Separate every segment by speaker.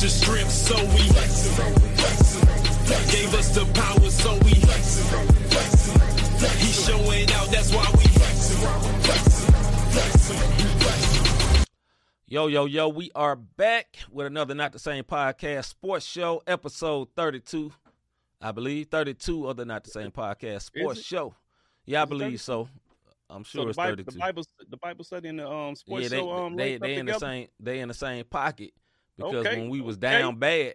Speaker 1: the strip, so we. Gave us the power, so we flexing. Showing out, that's why we.
Speaker 2: Yo, yo, yo, we are back with another Not the Same Podcast Sports Show, episode 32. I believe 32 of the Not the Same Podcast Sports Show. Yeah, I believe so. I'm sure
Speaker 3: so
Speaker 2: it's
Speaker 3: Bible,
Speaker 2: 32.
Speaker 3: The Bible, the Bible study in the um sports
Speaker 2: yeah, they,
Speaker 3: show. Um,
Speaker 2: they, they,
Speaker 3: they
Speaker 2: in the same they in the same pocket because
Speaker 3: Okay,
Speaker 2: when we was
Speaker 3: okay.
Speaker 2: down bad,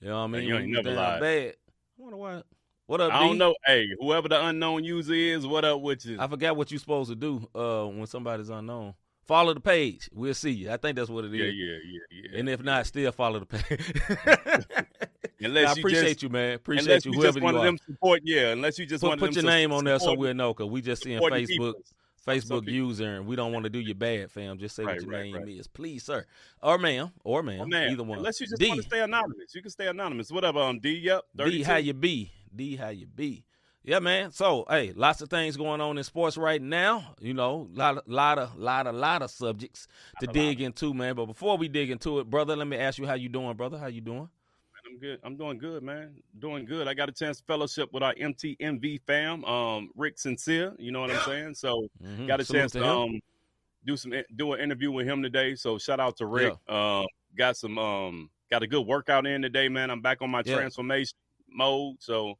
Speaker 2: you know what I mean?
Speaker 3: you ain't never
Speaker 2: down
Speaker 3: lied.
Speaker 2: bad. I wonder why. What up,
Speaker 3: I
Speaker 2: D?
Speaker 3: don't know. Hey, whoever the unknown user is, what up with you?
Speaker 2: I forgot what you're supposed to do uh, when somebody's unknown. Follow the page. We'll see you. I think that's what it is.
Speaker 3: yeah, yeah, yeah, yeah.
Speaker 2: And if not, still follow the page.
Speaker 3: unless
Speaker 2: I
Speaker 3: you
Speaker 2: appreciate
Speaker 3: just,
Speaker 2: you, man. Appreciate
Speaker 3: unless
Speaker 2: you,
Speaker 3: you
Speaker 2: whoever
Speaker 3: just one
Speaker 2: you
Speaker 3: of them support, yeah. Unless you just
Speaker 2: Put, put your name on there so we'll know, cause we just seeing Facebook. Facebook user, and we don't want to do you bad, fam. Just say
Speaker 3: Right,
Speaker 2: what your
Speaker 3: right,
Speaker 2: name
Speaker 3: right.
Speaker 2: is, please, sir, or ma'am, or ma'am,
Speaker 3: man,
Speaker 2: either one.
Speaker 3: Unless you just
Speaker 2: D,
Speaker 3: want to stay anonymous, you can stay anonymous. Whatever. Um, D. Yep.
Speaker 2: D. How you be? D, how you be? Yeah, man. So, hey, lots of things going on in sports right now. You know, lot, of, lot of, lot of, lot of subjects to
Speaker 3: Lot,
Speaker 2: dig into, man. But before we dig into it, brother, let me ask you how you doing, brother? How you doing?
Speaker 3: I'm good. I'm doing good, man. Doing good. I got a chance to fellowship with our MTMV fam, um, Rick Sincere. You know what I'm saying? So
Speaker 2: Mhm.
Speaker 3: got a
Speaker 2: Salute
Speaker 3: chance to um do some do an interview with him today. So shout out to Rick. Um, got some um got a good workout in today, man. I'm back on my
Speaker 2: Yeah.
Speaker 3: transformation mode. So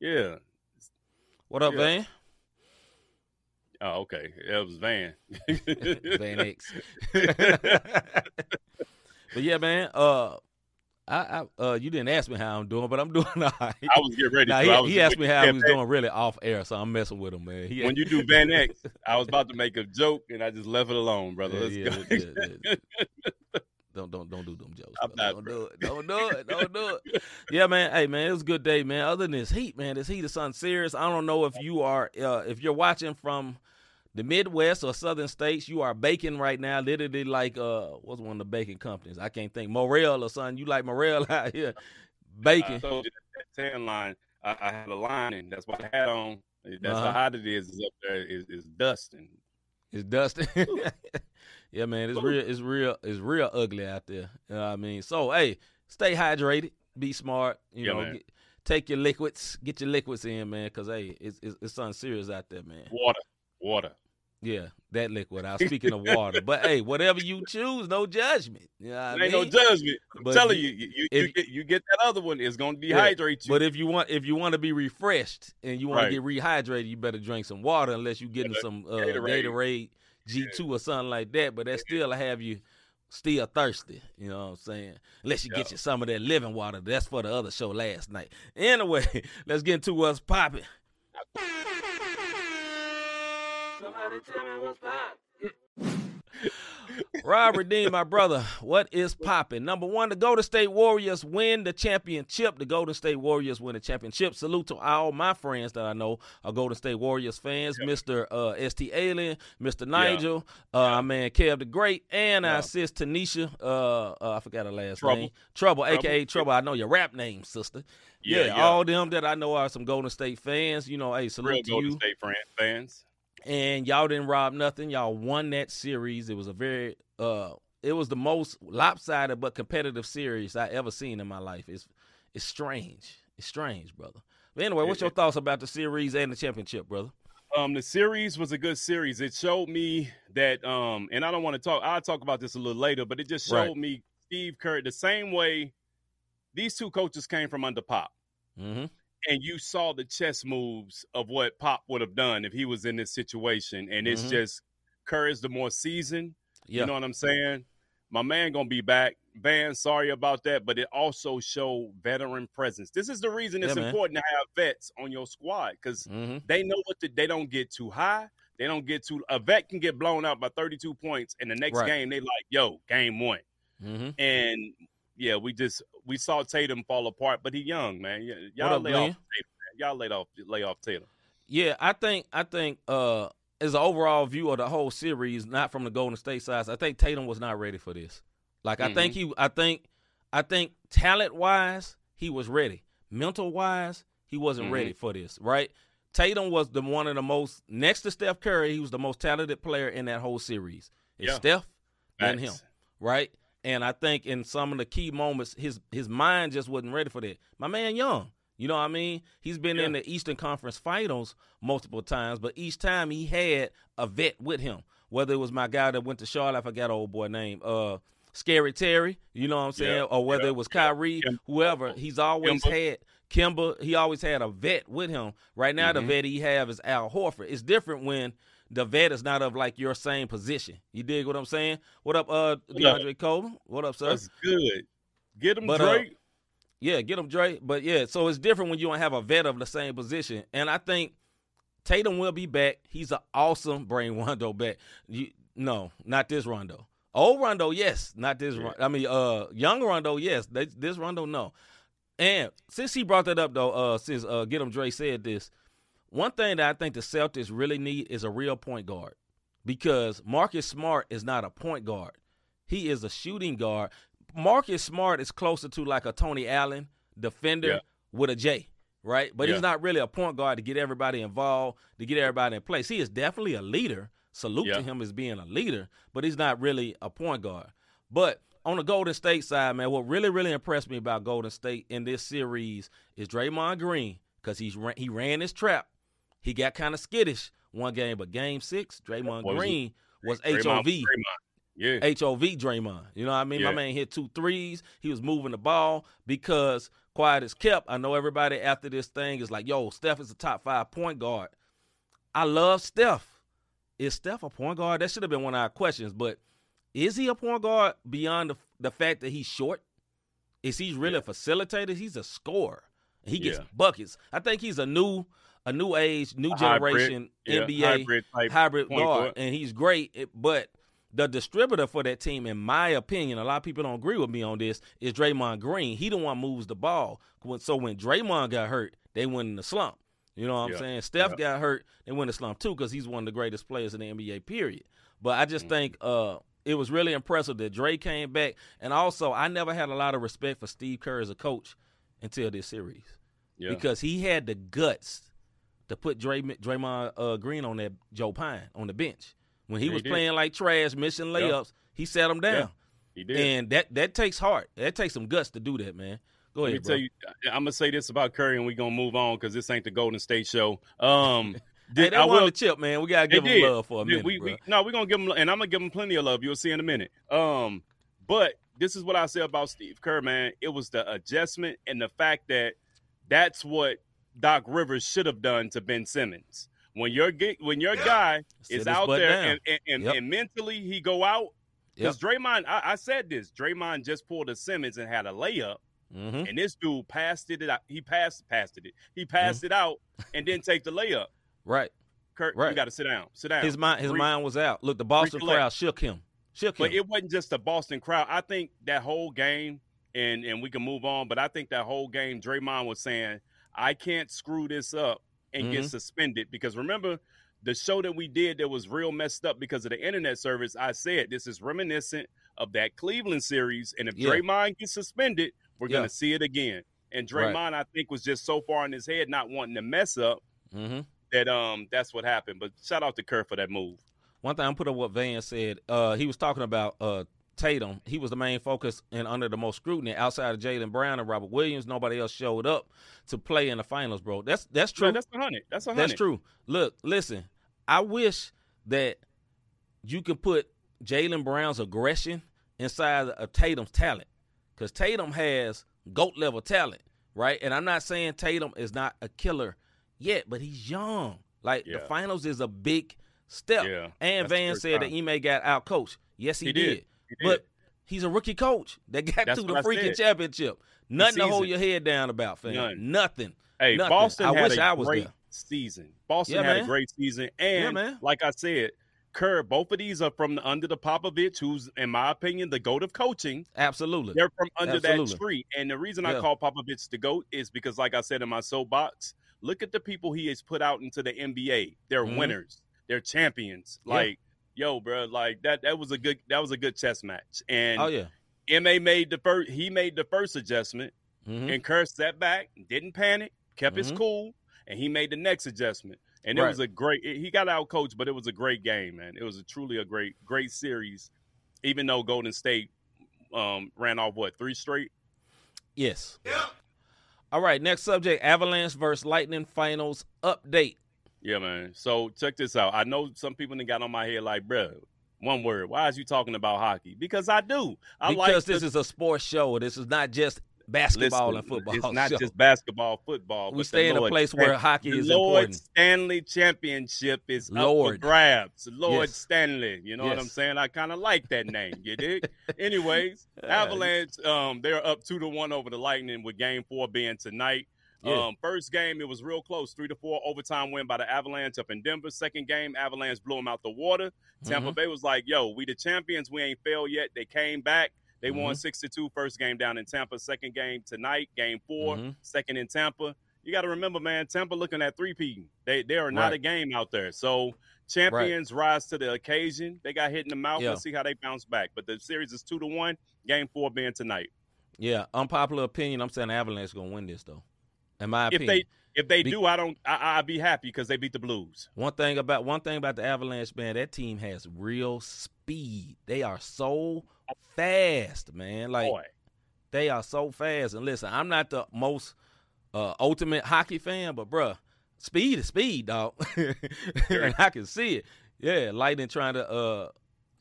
Speaker 3: yeah.
Speaker 2: What up,
Speaker 3: yeah.
Speaker 2: Van?
Speaker 3: Oh, okay. It was Van.
Speaker 2: Van X. but yeah, man. Uh, I, I, uh, you didn't ask me how I'm doing, but I'm doing all right.
Speaker 3: I was getting ready. To. I
Speaker 2: he, he asked me how he was doing really off air, so I'm messing with him, man. He,
Speaker 3: When you do Van X, I was about to make a joke and I just left it alone, brother.
Speaker 2: Yeah,
Speaker 3: Let's
Speaker 2: yeah,
Speaker 3: go.
Speaker 2: yeah. Don't don't don't do them jokes.
Speaker 3: I'm not,
Speaker 2: don't do it. Don't do it. Don't do it. Yeah, man. Hey, man, it was a good day, man. Other than this heat, man, this heat is something serious. I don't know if you are uh, if you're watching from the Midwest or Southern states, you are baking right now. Literally, like uh, what's one of the baking companies? I can't think. Morel or something. You like Morel out here
Speaker 3: I
Speaker 2: baking?
Speaker 3: told you that tan line. I, I had a lining. That's what I had on. That's
Speaker 2: Uh-huh.
Speaker 3: how hot it is. Is up there. Is is dusting.
Speaker 2: It's dusty. yeah, man, it's real. It's real. It's real ugly out there. You know what I mean? So, hey, stay hydrated. Be smart. You
Speaker 3: Yeah,
Speaker 2: know, get, take your liquids. Get your liquids in, man. Because hey, it's, it's it's something serious out there, man.
Speaker 3: Water. Water.
Speaker 2: Yeah, that liquid. I was speaking of water, but hey, whatever you choose, no judgment. You know what I
Speaker 3: There ain't no judgment. I'm
Speaker 2: But
Speaker 3: telling
Speaker 2: you-
Speaker 3: you, you, you,
Speaker 2: if-
Speaker 3: you get you get that other one. It's gonna
Speaker 2: Yeah,
Speaker 3: dehydrate you.
Speaker 2: But if you want, if you want to be refreshed and you want
Speaker 3: Right.
Speaker 2: to get rehydrated, you better drink some water unless you're getting
Speaker 3: Yeah,
Speaker 2: some uh,
Speaker 3: Gatorade.
Speaker 2: Gatorade, G2 or something like that. But that still have you still thirsty. You know what I'm saying? Unless you get you some of that living water. That's for the other show last night. Anyway, let's get into what's popping. Somebody tell me what's popping. Rob Redeem, my brother, what is popping? Number one, the Golden State Warriors win the championship. The Golden State Warriors win the championship. Salute to all my friends that I know are Golden State Warriors fans. Mr. Uh, St. Alien, Mr. Nigel, uh, our man Kev the Great, and
Speaker 3: Yeah.
Speaker 2: our sis Tanisha. Uh, uh, I forgot her last
Speaker 3: Trouble.
Speaker 2: name. Trouble,
Speaker 3: Trouble.
Speaker 2: aka Trouble. I know your rap name, sister. Yeah, all them that I know are some Golden State fans. You know, hey, salute
Speaker 3: real
Speaker 2: to
Speaker 3: Golden
Speaker 2: you
Speaker 3: State fan, fans.
Speaker 2: And y'all didn't rob nothing. Y'all won that series. It was a very uh it was the most lopsided but competitive series I ever seen in my life. It's it's strange. It's strange, brother. But anyway, what's your thoughts about the series and the championship, brother?
Speaker 3: Um, the series was a good series. It showed me that, um, and I don't want to talk. I'll talk about this a little later, but it just showed
Speaker 2: Right.
Speaker 3: me Steve Kerr the same way. These two coaches came from under Pop,
Speaker 2: Mm-hmm.
Speaker 3: And you saw the chess moves of what Pop would have done if he was in this situation. And it's
Speaker 2: Mhm.
Speaker 3: just Kerr is the more seasoned.
Speaker 2: Yeah.
Speaker 3: You know what I'm saying? My man gonna be back. Van, sorry about that, but it also showed veteran presence. This is the reason it's
Speaker 2: Yeah,
Speaker 3: important to have vets on your squad because
Speaker 2: mm-hmm.
Speaker 3: they know what the, they don't get too high. They don't get too. A vet can get blown out by 32 points, and the next
Speaker 2: Right.
Speaker 3: game they like, yo, game one.
Speaker 2: Mm-hmm.
Speaker 3: And yeah, we just we saw Tatum fall apart, but he young man. Y'all
Speaker 2: up,
Speaker 3: lay
Speaker 2: Glenn?
Speaker 3: off Tatum. Y'all laid off lay off Tatum.
Speaker 2: Yeah, I think I think uh as an overall view of the whole series, not from the Golden State side, I think Tatum was not ready for this. Like I think he I think I think talent wise, he was ready. Mental wise, he wasn't
Speaker 3: Mhm.
Speaker 2: ready for this, right? Tatum was the one of the most next to Steph Curry, he was the most talented player in that whole series. It's
Speaker 3: Yeah.
Speaker 2: Steph and him right? And I think in some of the key moments, his his mind just wasn't ready for that. My man, Young, you know what I mean? He's been in the Eastern Conference Finals multiple times, but each time he had a vet with him. whether it was my guy that went to Charlotte, I forgot old boy name, uh, Scary Terry, you know what I'm saying,
Speaker 3: Yeah,
Speaker 2: or whether
Speaker 3: yeah,
Speaker 2: it was Kyrie, whoever, he's always
Speaker 3: Kemba.
Speaker 2: had Kemba. He always had a vet with him. Right now, the
Speaker 3: Mhm.
Speaker 2: vet he have is Al Horford. It's different when the vet is not of like your same position. You dig what I'm saying? What up, uh? DeAndre Cole? What up, sir?
Speaker 3: That's good. Get him
Speaker 2: But, uh,
Speaker 3: Drake.
Speaker 2: Yeah, get him Drake. But yeah, so it's different when you don't have a vet of the same position. And I think Tatum will be back. He's an awesome brain Rondo back. You, no, not this Rondo. Old Rondo, yes. Not this.
Speaker 3: Yeah.
Speaker 2: I mean, uh, young Rondo, yes. This Rondo, no. And since he brought that up though, uh, since uh, Get him Dre said this, one thing that I think the Celtics really need is a real point guard because Marcus Smart is not a point guard. He is a shooting guard. Marcus Smart is closer to like a Tony Allen defender
Speaker 3: Yeah.
Speaker 2: with a J, right? But
Speaker 3: Yeah.
Speaker 2: he's not really a point guard to get everybody involved, to get everybody in place. He is definitely a leader. Salute
Speaker 3: Yeah.
Speaker 2: to him as being a leader, but he's not really a point guard. But on the Golden State side, man, what really, really impressed me about Golden State in this series is Draymond Green because he's he ran his trap. He got kind of skittish one game, but game six, Draymond
Speaker 3: was
Speaker 2: Green was
Speaker 3: Draymond-
Speaker 2: HOV.
Speaker 3: Draymond. Yeah.
Speaker 2: HOV Draymond. You know what I mean? My man hit two threes. He was moving the ball because quiet as kept. I know everybody after this thing is like, yo, Steph is a top five point guard. I love Steph. Is Steph a point guard? That should have been one of our questions. But is he a point guard beyond the, the fact that he's short? Is he really a facilitator? He's a scorer. He gets
Speaker 3: Yeah.
Speaker 2: buckets. I think he's a new, a new age, new
Speaker 3: A hybrid.
Speaker 2: generation
Speaker 3: Yeah,
Speaker 2: NBA
Speaker 3: hybrid
Speaker 2: hybrid guard, and he's great. But the distributor for that team, in my opinion, a lot of people don't agree with me on this, is Draymond Green. He the one moves the ball. So when Draymond got hurt, they went in the slump. You know what I'm saying? Steph
Speaker 3: Yeah.
Speaker 2: got hurt, they went in the slump too because he's one of the greatest players in the NBA. Period. But I just think uh, it was really impressive that Dre came back, and also I never had a lot of respect for Steve Kerr as a coach until this series
Speaker 3: Yeah.
Speaker 2: because he had the guts to put Dray, Draymond uh, Green on that Joe Pine on the bench when he
Speaker 3: Yeah,
Speaker 2: was
Speaker 3: did.
Speaker 2: playing like trash, missing layups. He sat him down,
Speaker 3: he did.
Speaker 2: and that that takes heart. That takes some guts to do that, man. Go
Speaker 3: Let me
Speaker 2: ahead,
Speaker 3: tell
Speaker 2: bro.
Speaker 3: you, I'm gonna say this about Curry, and we're gonna move on because this ain't the Golden State show. Um,
Speaker 2: Hey,
Speaker 3: did,
Speaker 2: they
Speaker 3: I will
Speaker 2: the chip, man. We gotta give him
Speaker 3: did.
Speaker 2: love for a minute,
Speaker 3: we,
Speaker 2: bro.
Speaker 3: we- no, we're gonna give him, and I'm gonna give him plenty of love. You'll see in a minute. Um, but this is what I say about Steve Kerr, man. It was the adjustment and the fact that that's what Doc Rivers should have done to Ben Simmons. When your when your guy is out there and, and, and,
Speaker 2: Yep.
Speaker 3: and mentally he go out
Speaker 2: Yep.
Speaker 3: because Draymond, I, I said this. Draymond just pulled a Simmons and had a layup,
Speaker 2: hmm
Speaker 3: and this dude passed it out. He passed passed it. He passed it out and didn't take the layup.
Speaker 2: Right.
Speaker 3: Kurt,
Speaker 2: Right.
Speaker 3: you got to sit down. Sit down.
Speaker 2: His mind, his
Speaker 3: Re-
Speaker 2: mind was out. Look, the Boston
Speaker 3: recollect.
Speaker 2: crowd shook him. Shook him.
Speaker 3: But it wasn't just the Boston crowd. I think that whole game, and and we can move on. But I think that whole game, Draymond was saying, "I can't screw this up and get
Speaker 2: Mhm.
Speaker 3: suspended." Because remember, the show that we did that was real messed up because of the internet service. I said this is reminiscent of that Cleveland series, and if
Speaker 2: Yeah.
Speaker 3: Draymond gets suspended, we're
Speaker 2: Yeah.
Speaker 3: gonna see it again. And
Speaker 2: Right.
Speaker 3: Draymond, I think, was just so far in his head, not wanting to mess up,
Speaker 2: hmm
Speaker 3: that um that's what happened. But shout out to Kerr for that move.
Speaker 2: One thing I'm put up what Van said. Uh, he was talking about uh, Tatum. He was the main focus and under the most scrutiny. Outside of Jaylen Brown and Robert Williams, nobody else showed up to play in the finals, bro. That's that's true.
Speaker 3: Man, that's a hundred. That's a hundred.
Speaker 2: That's true. Look, listen. I wish that you could put Jaylen Brown's aggression inside of Tatum's talent, because Tatum has goat level talent, right? And I'm not saying Tatum is not a killer yet, but he's young. Like the finals is a big step.
Speaker 3: Yeah,
Speaker 2: and Van said
Speaker 3: time.
Speaker 2: that Ime got out coached. Yes, he,
Speaker 3: He
Speaker 2: did.
Speaker 3: did. He did.
Speaker 2: But he's a rookie coach that got
Speaker 3: That's
Speaker 2: to the freaking championship. Nothing to hold your head down about, fam.
Speaker 3: None.
Speaker 2: Nothing.
Speaker 3: Hey,
Speaker 2: Nothing.
Speaker 3: Boston
Speaker 2: I
Speaker 3: had
Speaker 2: wish
Speaker 3: a
Speaker 2: I was
Speaker 3: great
Speaker 2: there.
Speaker 3: season. Boston
Speaker 2: Yeah,
Speaker 3: had
Speaker 2: man.
Speaker 3: a great season, and
Speaker 2: man.
Speaker 3: like I said, Kerr. Both of these are from the, under the Popovich, who's, in my opinion, the goat of coaching.
Speaker 2: Absolutely.
Speaker 3: They're from under
Speaker 2: Absolutely.
Speaker 3: that tree, and the reason
Speaker 2: Yeah.
Speaker 3: I call Popovich the goat is because, like I said in my soapbox, look at the people he has put out into the NBA. They're
Speaker 2: Mhm.
Speaker 3: winners. They're champions.
Speaker 2: Yeah.
Speaker 3: Like, yo, bro, like that. That was a good. That was a good chess match. And
Speaker 2: Oh yeah.
Speaker 3: Ma made the first. He made the first adjustment.
Speaker 2: hmm
Speaker 3: And Kerr sat back, didn't panic, kept his
Speaker 2: Mhm.
Speaker 3: cool, and he made the next adjustment. And it
Speaker 2: Right.
Speaker 3: was a great. He got out coached, but it was a great game, man. It was a, truly a great, great series. Even though Golden State um, ran off what three straight.
Speaker 2: Yes. All right. Next subject: Avalanche versus Lightning finals update.
Speaker 3: Yeah, man. So check this out. I know some people that got on my head like, bro, one word. Why is you talking about hockey? Because I do. I
Speaker 2: because
Speaker 3: like
Speaker 2: this
Speaker 3: the-
Speaker 2: is a sports show. This is not just basketball
Speaker 3: Listen,
Speaker 2: and football.
Speaker 3: It's not
Speaker 2: show.
Speaker 3: just basketball, football.
Speaker 2: we stay in a
Speaker 3: Lord
Speaker 2: place where hockey
Speaker 3: the
Speaker 2: is
Speaker 3: Lord
Speaker 2: important.
Speaker 3: Stanley Championship is up for
Speaker 2: Lord.
Speaker 3: grabs. Lord
Speaker 2: Yes.
Speaker 3: Stanley. You know what I'm saying? I kind of like that name. You dig? Anyways, Avalanche, um, they're up two to one over the Lightning with Game Four being tonight.
Speaker 2: Yeah.
Speaker 3: Um, first game, it was real close, three to four overtime win by the Avalanche up in Denver. Second game, Avalanche blew them out the water. Tampa
Speaker 2: Mhm.
Speaker 3: Bay was like, "Yo, we the champions. We ain't failed yet." They came back. They won
Speaker 2: Mhm.
Speaker 3: six to two. First game down in Tampa. Second game tonight, game 4
Speaker 2: Mhm.
Speaker 3: Second in Tampa. You got to remember, man, Tampa looking at three-peat. They they are not
Speaker 2: Right.
Speaker 3: a game out there. So champions rise to the occasion. They got hit in the mouth.
Speaker 2: Yeah.
Speaker 3: Let's see how they bounce back. But the series is two to one. Game four being tonight.
Speaker 2: Yeah, unpopular opinion. I'm saying Avalanche gonna win this though. In my
Speaker 3: If
Speaker 2: opinion.
Speaker 3: they if they
Speaker 2: Be-
Speaker 3: do, I don't. I, I'd be happy because they beat the Blues.
Speaker 2: One thing about one thing about the Avalanche, man, that team has real speed. They are so fast, man. Like
Speaker 3: Boy,
Speaker 2: they are so fast. And listen, I'm not the most uh, ultimate hockey fan, but bruh, speed is speed, dog. and I can see it. Yeah, Lightning trying to uh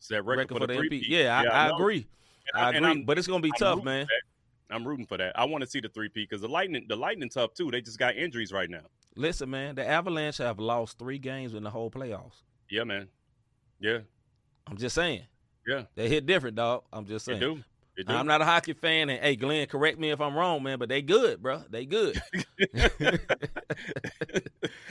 Speaker 3: that record,
Speaker 2: record
Speaker 3: for,
Speaker 2: for
Speaker 3: the
Speaker 2: the MP. Yeah, I, I,
Speaker 3: know.
Speaker 2: agree. I agree. But it's gonna be
Speaker 3: I'm
Speaker 2: tough, man.
Speaker 3: that. I'm rooting for that. I want to see the three-peat because the Lightning, the Lightning tough too. They just got injuries right now.
Speaker 2: Listen, man, the Avalanche have lost three games in the whole playoffs.
Speaker 3: Yeah, man. Yeah,
Speaker 2: I'm just saying.
Speaker 3: Yeah.
Speaker 2: They hit different, dog. I'm just
Speaker 3: they
Speaker 2: saying.
Speaker 3: do. They do.
Speaker 2: I'm not a hockey fan, and hey, Glenn, correct me if I'm wrong, man, but they good, bro. They good.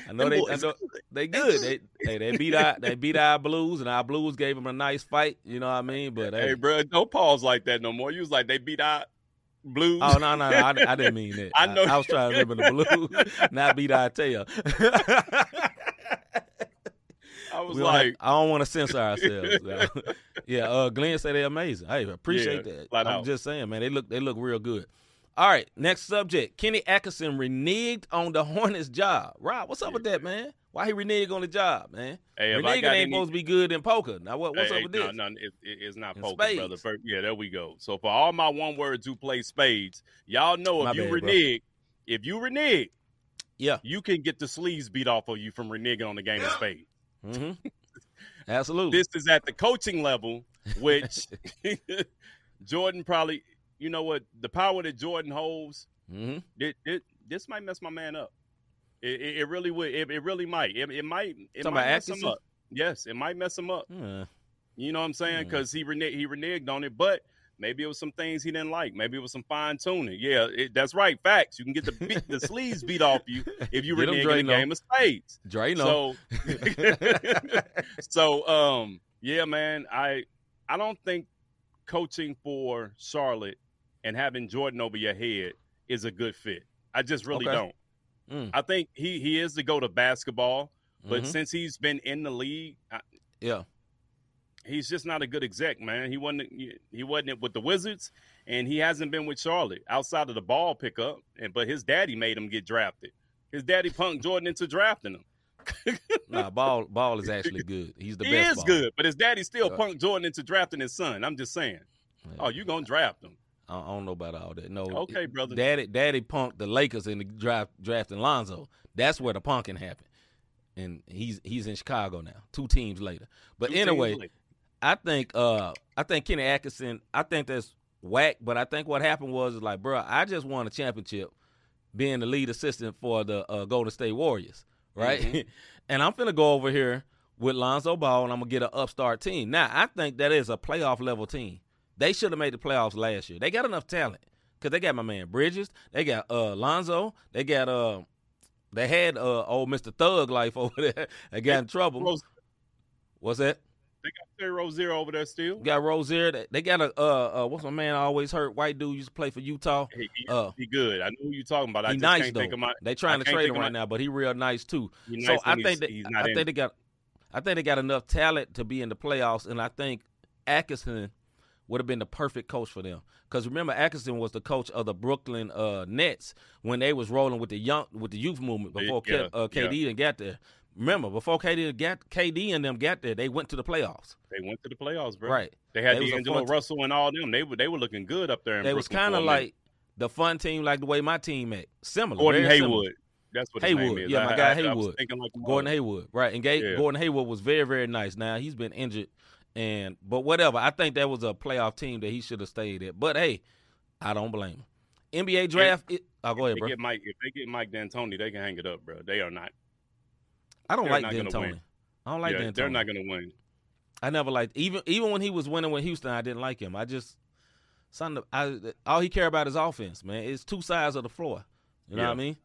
Speaker 2: I know they, I know they good. They, hey, they beat our, they beat our Blues, and our Blues gave them a nice fight. You know what I mean? But
Speaker 3: Hey,
Speaker 2: hey,
Speaker 3: bro, don't pause like that no more. You was like they beat out Blues.
Speaker 2: oh no, no, no, I, I didn't mean that.
Speaker 3: I know
Speaker 2: I, was trying to remember the Blues, not beat our tail.
Speaker 3: I was
Speaker 2: don't have-
Speaker 3: like,
Speaker 2: I don't want to censor ourselves. so. yeah, uh, Glenn said they're amazing. Hey, appreciate
Speaker 3: Yeah,
Speaker 2: that. I'm
Speaker 3: out.
Speaker 2: just saying, man, they look they look real good. All right, next subject. Kenny Atkinson reneged on the Hornets job. Rob, what's up with that, man? Why he reneged on the job, man?
Speaker 3: hey, if
Speaker 2: Reneging ain't
Speaker 3: any,
Speaker 2: supposed to be good in poker. Now what, what's
Speaker 3: hey,
Speaker 2: up with
Speaker 3: hey,
Speaker 2: this?
Speaker 3: No, no, it, it- it's not
Speaker 2: In
Speaker 3: poker,
Speaker 2: spades.
Speaker 3: brother. First, yeah, there we go. So for all my one words who play spades, y'all know if
Speaker 2: My
Speaker 3: you
Speaker 2: bad, bro.
Speaker 3: if you renege,
Speaker 2: Yeah.
Speaker 3: you can get the sleeves beat off of you from reneging on the game of spades.
Speaker 2: hmm Absolutely.
Speaker 3: This is at the coaching level, which Jordan probably, you know what, the power that Jordan holds,
Speaker 2: hmm
Speaker 3: it, it, this might mess my man up. It, it, it really would. It, it really might. It, it might. It
Speaker 2: Talking
Speaker 3: might mess him up. Yes, it might mess him up.
Speaker 2: Yeah.
Speaker 3: You know what I'm saying?
Speaker 2: Yeah.
Speaker 3: Because he reneged, he reneged on it, but maybe it was some things he didn't like. Maybe it was some fine tuning. Yeah, it, that's right. Facts. You can get the beat, the sleeves beat off you if you renege in the game of spades.
Speaker 2: Dre, no.
Speaker 3: So, so um, yeah, man. I I don't think coaching for Charlotte and having Jordan over your head is a good fit. I just really
Speaker 2: Okay.
Speaker 3: don't.
Speaker 2: Mm.
Speaker 3: I think he he is to go to basketball, but
Speaker 2: Mhm.
Speaker 3: since he's been in the league, I,
Speaker 2: yeah.
Speaker 3: he's just not a good exec, man. He wasn't he wasn't with the Wizards, and he hasn't been with Charlotte outside of the ball pickup. And but his daddy made him get drafted. His daddy punked Jordan into drafting him.
Speaker 2: Nah, ball ball is actually good. He's the
Speaker 3: he
Speaker 2: best.
Speaker 3: is
Speaker 2: ball.
Speaker 3: good, but his daddy still
Speaker 2: Yeah.
Speaker 3: punked Jordan into drafting his son. I'm just saying.
Speaker 2: Yeah.
Speaker 3: Oh, you gonna draft him?
Speaker 2: I don't know about all that. No.
Speaker 3: Okay, brother.
Speaker 2: Daddy, Daddy punked the Lakers in the draft drafting Lonzo. That's where the punking happened, and he's he's in Chicago now. Two teams later. But
Speaker 3: Two
Speaker 2: anyway,
Speaker 3: later.
Speaker 2: I think uh I think Kenny Atkinson. I think that's whack. But I think what happened was like, bro, I just won a championship, being the lead assistant for the uh, Golden State Warriors, right?
Speaker 3: Mhm.
Speaker 2: and I'm finna go over here with Lonzo Ball, and I'm gonna get an upstart team. Now I think that is a playoff level team. They should have made the playoffs last year. They got enough talent because they got my man Bridges. They got uh Lonzo. They got uh. They had uh old Mr. Thug Life over there. They got in trouble.
Speaker 3: Rose,
Speaker 2: What's that?
Speaker 3: they got Terry Rozier over there still.
Speaker 2: Got Rozier. They- They got a uh, uh what's my man always hurt white dude used to play for Utah.
Speaker 3: He, he,
Speaker 2: Uh,
Speaker 3: he good. I know who you talking about. I just
Speaker 2: nice
Speaker 3: can't
Speaker 2: though.
Speaker 3: think of my.
Speaker 2: they trying
Speaker 3: I
Speaker 2: to trade him right now, but he real nice too.
Speaker 3: He
Speaker 2: so I think
Speaker 3: he's-
Speaker 2: that I think
Speaker 3: in.
Speaker 2: they got I think they got enough talent to be in the playoffs, and I think Atkinson would have been the perfect coach for them. Because remember, Atkinson was the coach of the Brooklyn uh, Nets when they was rolling with the young with the youth movement before
Speaker 3: Yeah,
Speaker 2: K, uh, KD didn't get there. Remember, before KD got KD and them got there, they went to the playoffs.
Speaker 3: They went to the playoffs, bro.
Speaker 2: Right.
Speaker 3: They had
Speaker 2: They
Speaker 3: D'Angelo Russell and all them. They were they were looking good up there. In
Speaker 2: They was kind of like the fun team, like the way my team act. Similar.
Speaker 3: Gordon
Speaker 2: similar.
Speaker 3: Haywood. That's what his
Speaker 2: Haywood.
Speaker 3: name is.
Speaker 2: Yeah, my guy
Speaker 3: I, I
Speaker 2: Haywood.
Speaker 3: thinking like
Speaker 2: Gordon Haywood, right? And Ga-
Speaker 3: Yeah.
Speaker 2: Gordon Haywood was very, very nice. Now he's been injured, and but whatever. I think that was a playoff team that he should have stayed at. But hey, I don't blame him. NBA draft. It, oh, go ahead, bro.
Speaker 3: get Mike, if they get Mike D'Antoni, they can hang it up, bro. They are not.
Speaker 2: I don't like D'Antoni. I don't like
Speaker 3: yeah,
Speaker 2: D'Antoni.
Speaker 3: they're not going to win.
Speaker 2: I never liked even even when he was winning with Houston. I didn't like him. I just something. I all he care about is offense, man. It's two sides of the floor. You know
Speaker 3: Yeah.
Speaker 2: what I mean?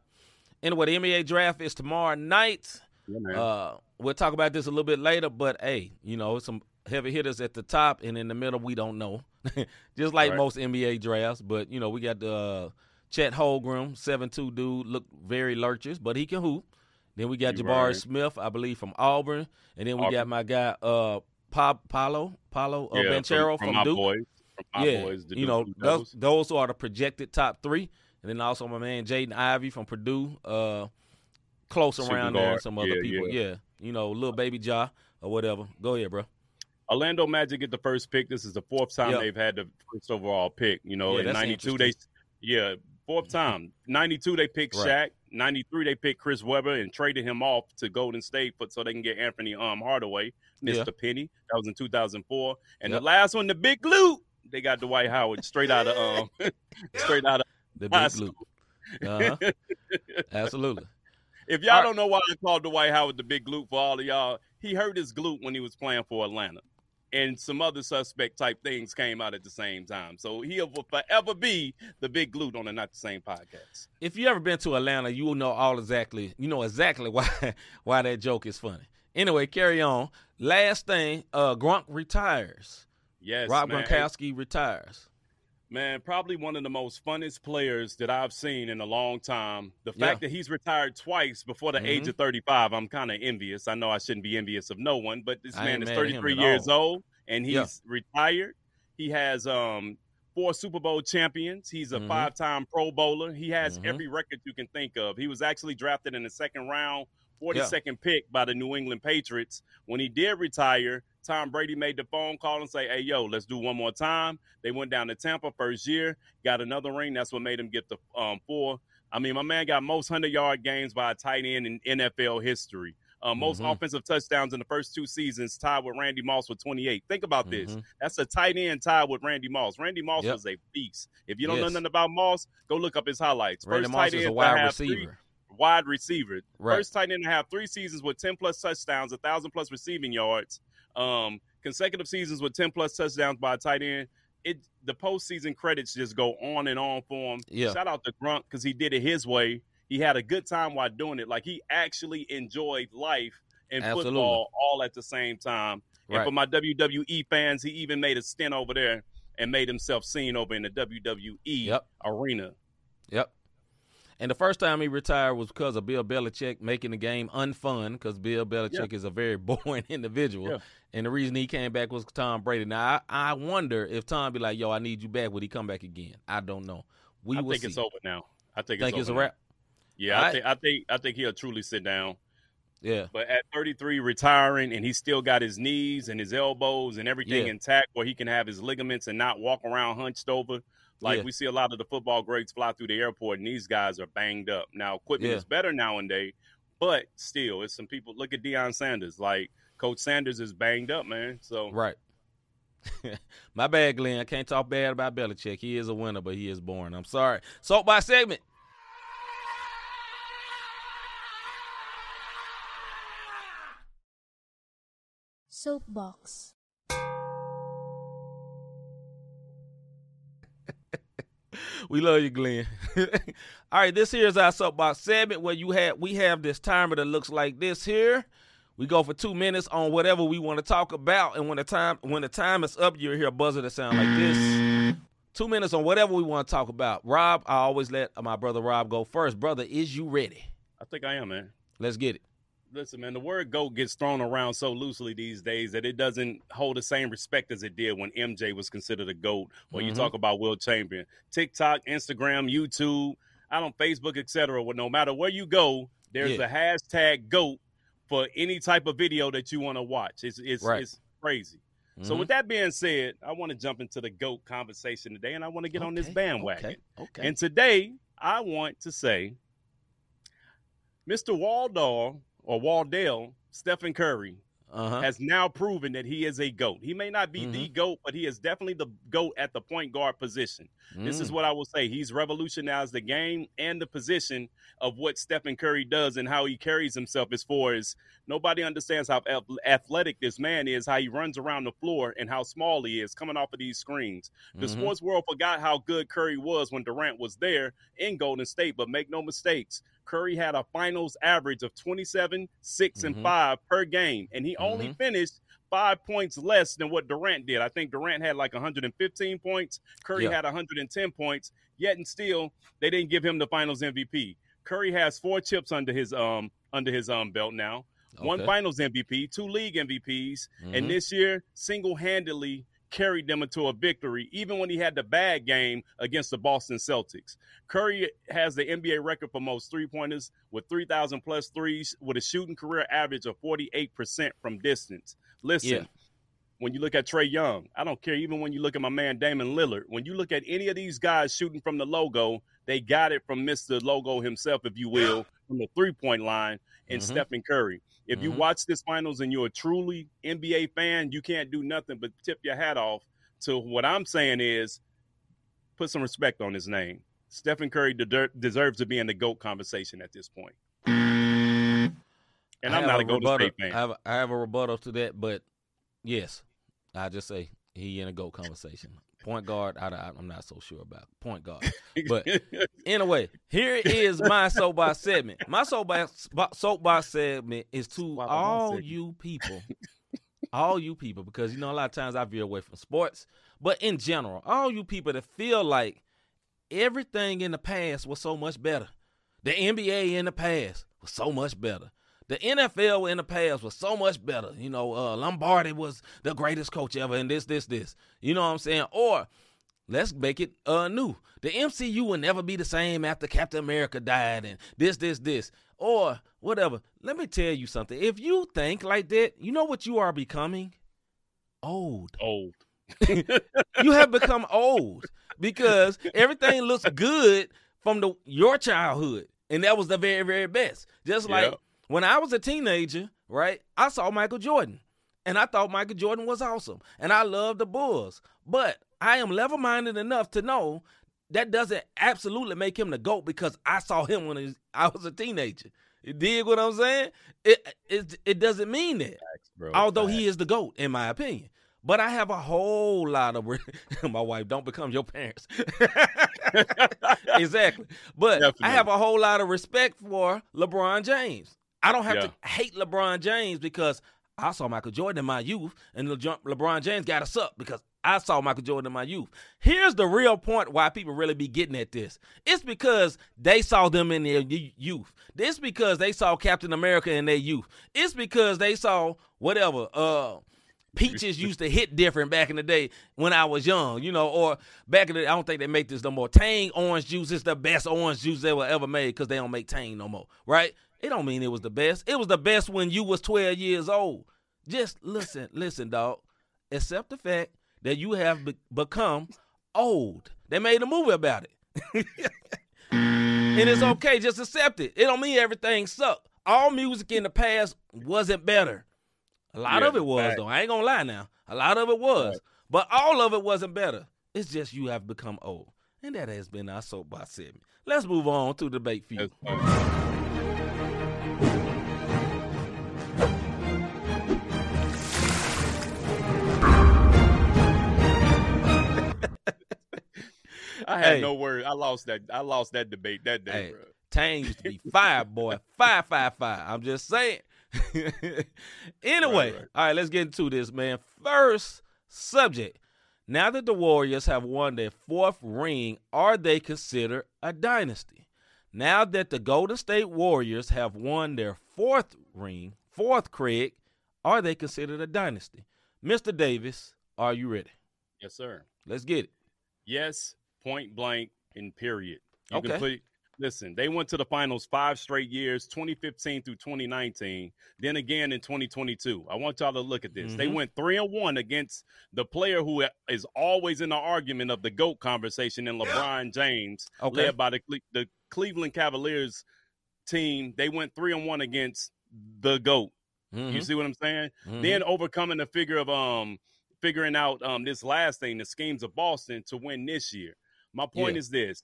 Speaker 2: Anyway, the NBA draft is tomorrow night.
Speaker 3: Yeah.
Speaker 2: Uh, we'll talk about this a little bit later, but hey, you know, some heavy hitters at the top and in the middle, we don't know. Just like
Speaker 3: Right.
Speaker 2: most NBA drafts, but you know, we got the uh, Chet Holmgren, seven two dude, look very lurches, but he can hoop. Then we got
Speaker 3: You
Speaker 2: Jabari
Speaker 3: right.
Speaker 2: Smith, I believe, from Auburn, and then we got my guy uh, Pa- Paolo, Paolo uh,
Speaker 3: yeah,
Speaker 2: Banchero
Speaker 3: from,
Speaker 2: from,
Speaker 3: my
Speaker 2: Duke.
Speaker 3: boys. From my
Speaker 2: yeah,
Speaker 3: boys,
Speaker 2: you know, those, those are the projected top three, and then also my man Jaden Ivey from Purdue, uh, close
Speaker 3: Shooting
Speaker 2: around there, and
Speaker 3: guard.
Speaker 2: some other
Speaker 3: Yeah,
Speaker 2: people.
Speaker 3: yeah.
Speaker 2: Yeah. you know, little baby Ja or whatever. Go ahead, bro.
Speaker 3: Orlando Magic get the first pick. This is the fourth time
Speaker 2: Yep.
Speaker 3: they've had the first overall pick. You know,
Speaker 2: Yeah,
Speaker 3: in '92 they, yeah, fourth time. '92 they picked
Speaker 2: Right.
Speaker 3: Shaq. '93 they picked Chris Webber and traded him off to Golden State for, so they can get Anthony um Hardaway, Mr.
Speaker 2: Yeah.
Speaker 3: Penny. That was in 2004. And
Speaker 2: Yep.
Speaker 3: the last one, the Big Glue, they got Dwight Howard straight out of um straight out of
Speaker 2: The big loop. Uh-huh. Absolutely.
Speaker 3: If y'all
Speaker 2: All
Speaker 3: don't know why I called Dwight Howard the big glute for all of y'all, he hurt his glute when he was playing for Atlanta. And some other suspect type things came out at the same time. So he'll forever be the big glute on the Not the Same podcast.
Speaker 2: If you ever been to Atlanta, you will know all exactly. You know exactly why why that joke is funny. Anyway, carry on. Last thing, uh, Gronk retires.
Speaker 3: Yes,
Speaker 2: Rob
Speaker 3: man.
Speaker 2: Gronkowski retires.
Speaker 3: Man, probably one of the most funnest players that I've seen in a long time. The fact
Speaker 2: Yeah.
Speaker 3: that he's retired twice before the age
Speaker 2: Mhm.
Speaker 3: of 35, I'm kind of envious. I know I shouldn't be envious of no one, but this
Speaker 2: I
Speaker 3: man is
Speaker 2: mad at him
Speaker 3: 33 years
Speaker 2: all.
Speaker 3: old and he's
Speaker 2: Yeah.
Speaker 3: retired. He has um four Super Bowl champions. He's a
Speaker 2: Mhm.
Speaker 3: five-time Pro Bowler. He has
Speaker 2: Mhm.
Speaker 3: every record you can think of. He was actually drafted in the second round, 42nd pick by the New England Patriots. When he did retire, Tom Brady made the phone call and say, "Hey, yo, let's do one more time." They went down to Tampa first year, got another ring. That's what made him get the um, four. I mean, my man got most hundred yard games by a tight end in NFL history. Uh, most
Speaker 2: Mhm.
Speaker 3: offensive touchdowns in the first two seasons, tied with Randy Moss with 28. Think about this.
Speaker 2: Mhm.
Speaker 3: That's a tight end tied with Randy Moss. Randy Moss
Speaker 2: Yep.
Speaker 3: was a beast. If you don't know nothing about Moss, go look up his highlights.
Speaker 2: Randy
Speaker 3: First
Speaker 2: Moss
Speaker 3: tight
Speaker 2: is
Speaker 3: end
Speaker 2: a wide
Speaker 3: have three-
Speaker 2: receiver.
Speaker 3: wide receiver.
Speaker 2: Right.
Speaker 3: First tight end to have three seasons with 10 plus touchdowns, a thousand plus receiving yards, um, consecutive seasons with 10 plus touchdowns by a tight end. It the postseason credits just go on and on for him.
Speaker 2: Yeah.
Speaker 3: Shout out to Gronk because he did it his way. He had a good time while doing it. Like he actually enjoyed life and
Speaker 2: Absolutely.
Speaker 3: football all at the same time. And for my WWE fans, he even made a stint over there and made himself seen over in the WWE
Speaker 2: Yep.
Speaker 3: arena.
Speaker 2: Yep. And the first time he retired was because of Bill Belichick making the game unfun because Bill Belichick is a very boring individual.
Speaker 3: Yeah.
Speaker 2: And the reason he came back was Tom Brady. Now, I, I wonder if Tom be like, yo, I need you back. Would he come back again? I don't know. We
Speaker 3: I think
Speaker 2: see.
Speaker 3: it's over now. I think,
Speaker 2: Think
Speaker 3: it's,
Speaker 2: it's a wrap?
Speaker 3: Yeah,
Speaker 2: I-
Speaker 3: I think I think I think he'll truly sit down.
Speaker 2: Yeah.
Speaker 3: But at 33, retiring, and he's still got his knees and his elbows and everything
Speaker 2: Yeah.
Speaker 3: intact, where he can have his ligaments and not walk around hunched over. Like
Speaker 2: Yeah.
Speaker 3: we see a lot of the football greats fly through the airport, and these guys are banged up. Now equipment
Speaker 2: Yeah.
Speaker 3: is better nowadays, but still, it's some people. Look at Deion Sanders. Like Coach Sanders is banged up, man. So
Speaker 2: Right. My bad, Glenn. I can't talk bad about Belichick. He is a winner, but he is boring. I'm sorry. Soapbox segment.
Speaker 1: Soapbox.
Speaker 2: We love you, Glenn. All right, this here is our soapbox segment where you have we have this timer that looks like this here. We go for two minutes on whatever we want to talk about, and when the time when the time is up, you'll hear a buzzer that sound like this. Two minutes on whatever we want to talk about. Rob, I always let my brother Rob go first. Brother, is you ready?
Speaker 3: I think I am, man.
Speaker 2: Let's get it.
Speaker 3: Listen, man, the word GOAT gets thrown around so loosely these days that it doesn't hold the same respect as it did when MJ was considered a GOAT. Or you
Speaker 2: Mhm.
Speaker 3: talk about Will champion. TikTok, Instagram, YouTube, I don't Facebook, etc. Well, no matter where you go, there's
Speaker 2: Yeah.
Speaker 3: a hashtag GOAT for any type of video that you want to watch. It's it's
Speaker 2: Right.
Speaker 3: it's crazy. So
Speaker 2: Mhm.
Speaker 3: with that being said, I want to jump into the GOAT conversation today and I want to get on this bandwagon.
Speaker 2: Okay. Okay.
Speaker 3: And today, I want to say Mr. Waldall or Waldell, Stephen Curry,
Speaker 2: Uh-huh.
Speaker 3: has now proven that he is a GOAT. He may not be the GOAT, but he is definitely the GOAT at the point guard position. This is
Speaker 2: Mm.
Speaker 3: what I will say. He's revolutionized the game and the position of what Stephen Curry does and how he carries himself as far as nobody understands how athletic this man is, how he runs around the floor, and how small he is coming off of these screens. The
Speaker 2: Mhm.
Speaker 3: sports world forgot how good Curry was when Durant was there in Golden State, but make no mistakes. Curry had a finals average of 27, 6,
Speaker 2: Mhm.
Speaker 3: and 5 per game, and he only
Speaker 2: Mhm.
Speaker 3: finished five points less than what Durant did. I think Durant had like 115 points. Curry
Speaker 2: Yeah.
Speaker 3: had 110 points. Yet and still, they didn't give him the Finals MVP. Curry has four chips under his um under his um belt now. One Finals MVP, two league MVPs,
Speaker 2: Mhm.
Speaker 3: and this year single handedly carried them into a victory, even when he had the bad game against the Boston Celtics. Curry has the NBA record for most three pointers with 3,000 plus threes, with a shooting career average of 48% from distance. Listen,
Speaker 2: Yeah.
Speaker 3: When you look at Trae Young, I don't care. Even when you look at my man Damon Lillard, when you look at any of these guys shooting from the logo, they got it from Mr. Logo himself, if you will, from the three point line, and
Speaker 2: Mhm.
Speaker 3: Stephen Curry. If you
Speaker 2: Mhm.
Speaker 3: watch this finals and you're a truly NBA fan, you can't do nothing but tip your hat off to what I'm saying is put some respect on his name. Stephen Curry de- deserves to be in the GOAT conversation at this point. And
Speaker 2: I
Speaker 3: I'm not a Golden
Speaker 2: rebuttal-
Speaker 3: State fan.
Speaker 2: I have, I have a rebuttal to that, but yes, I just say he in a GOAT conversation. Point guard, I, I, am not so sure about point guard. But anyway, here is my soapbox segment. My soapbox soapbox segment is to
Speaker 3: Soapbox
Speaker 2: all you people, all you people, because you know a lot of times I veer away from sports, but in general, all you people that feel like everything in the past was so much better. The NBA in the past was so much better. The NFL in the past was so much better. You know, uh, Lombardi was the greatest coach ever, and this, this, this. You know what I'm saying? Or let's make it uh, new. The MCU will never be the same after Captain America died, and this, this, this, or whatever. Let me tell you something. If you think like that, you know what you are becoming? Old
Speaker 3: Old.
Speaker 2: you have become old because everything looks good from the your childhood, and that was the very very best. Just like
Speaker 3: Yeah.
Speaker 2: When I was a teenager, right? I saw Michael Jordan, and I thought Michael Jordan was awesome, and I loved the Bulls. But I am level minded enough to know that doesn't absolutely make him the goat because I saw him when I was a teenager. You dig what I'm saying? It it it doesn't mean that
Speaker 3: Bro,
Speaker 2: although he is the goat in my opinion. But I have a whole lot of re- my wife. Don't become your parents. exactly. But I have a whole lot of respect for LeBron James. I don't have
Speaker 3: Yeah.
Speaker 2: to hate LeBron James because I saw Michael Jordan in my youth, and Le- LeBron James got us up because I saw Michael Jordan in my youth. Here's the real point why people really be getting at this. It's because they saw them in their youth. It's because they saw Captain America in their youth. It's because they saw whatever. Uh, peaches used to hit different back in the day when I was young, you know, or back in the I don't think they make this no more. Tang orange juice is the best orange juice they were ever made because they don't make Tang no more, right? It don't mean it was the best. It was the best when you was 12 years old. Just listen, listen, dog. Accept the fact that you have be- become old. They made a movie about it. and it's okay, just accept it. It don't mean everything sucked. All music in the past wasn't better. A lot
Speaker 3: Yeah,
Speaker 2: of it was
Speaker 3: fact.
Speaker 2: though. I ain't gonna lie now. A lot of it was, but all of it wasn't better. It's just you have become old, and that has been our soapbox segment. Let's move on to the debate feud.
Speaker 3: I had
Speaker 2: Hey.
Speaker 3: no words. I lost that. I lost that debate that day,
Speaker 2: Hey.
Speaker 3: bro.
Speaker 2: Tang used to be five, boy. Five, five, five. I'm just saying. anyway,
Speaker 3: Right, right.
Speaker 2: all right, let's get into this, man. First subject. Now that the Warriors have won their fourth ring, are they considered a dynasty? Now that the Golden State Warriors have won their fourth ring, fourth Craig, are they considered a dynasty? Mr. Davis, are you ready?
Speaker 3: Yes, sir.
Speaker 2: Let's get it.
Speaker 3: Yes, point blank and period. You
Speaker 2: Okay.
Speaker 3: can put listen, they went to the finals five straight years, 2015 through 2019, then again in 2022. I want y'all to look at this. They
Speaker 2: Mhm.
Speaker 3: went three and one against the player who is always in the argument of the GOAT conversation in LeBron James,
Speaker 2: Okay.
Speaker 3: led by the the Cleveland Cavaliers team, they went three and one against the GOAT.
Speaker 2: Mhm.
Speaker 3: You see what I'm saying?
Speaker 2: Mhm.
Speaker 3: Then overcoming the figure of um figuring out um this last thing, the schemes of Boston to win this year. My point
Speaker 2: Yeah.
Speaker 3: is this.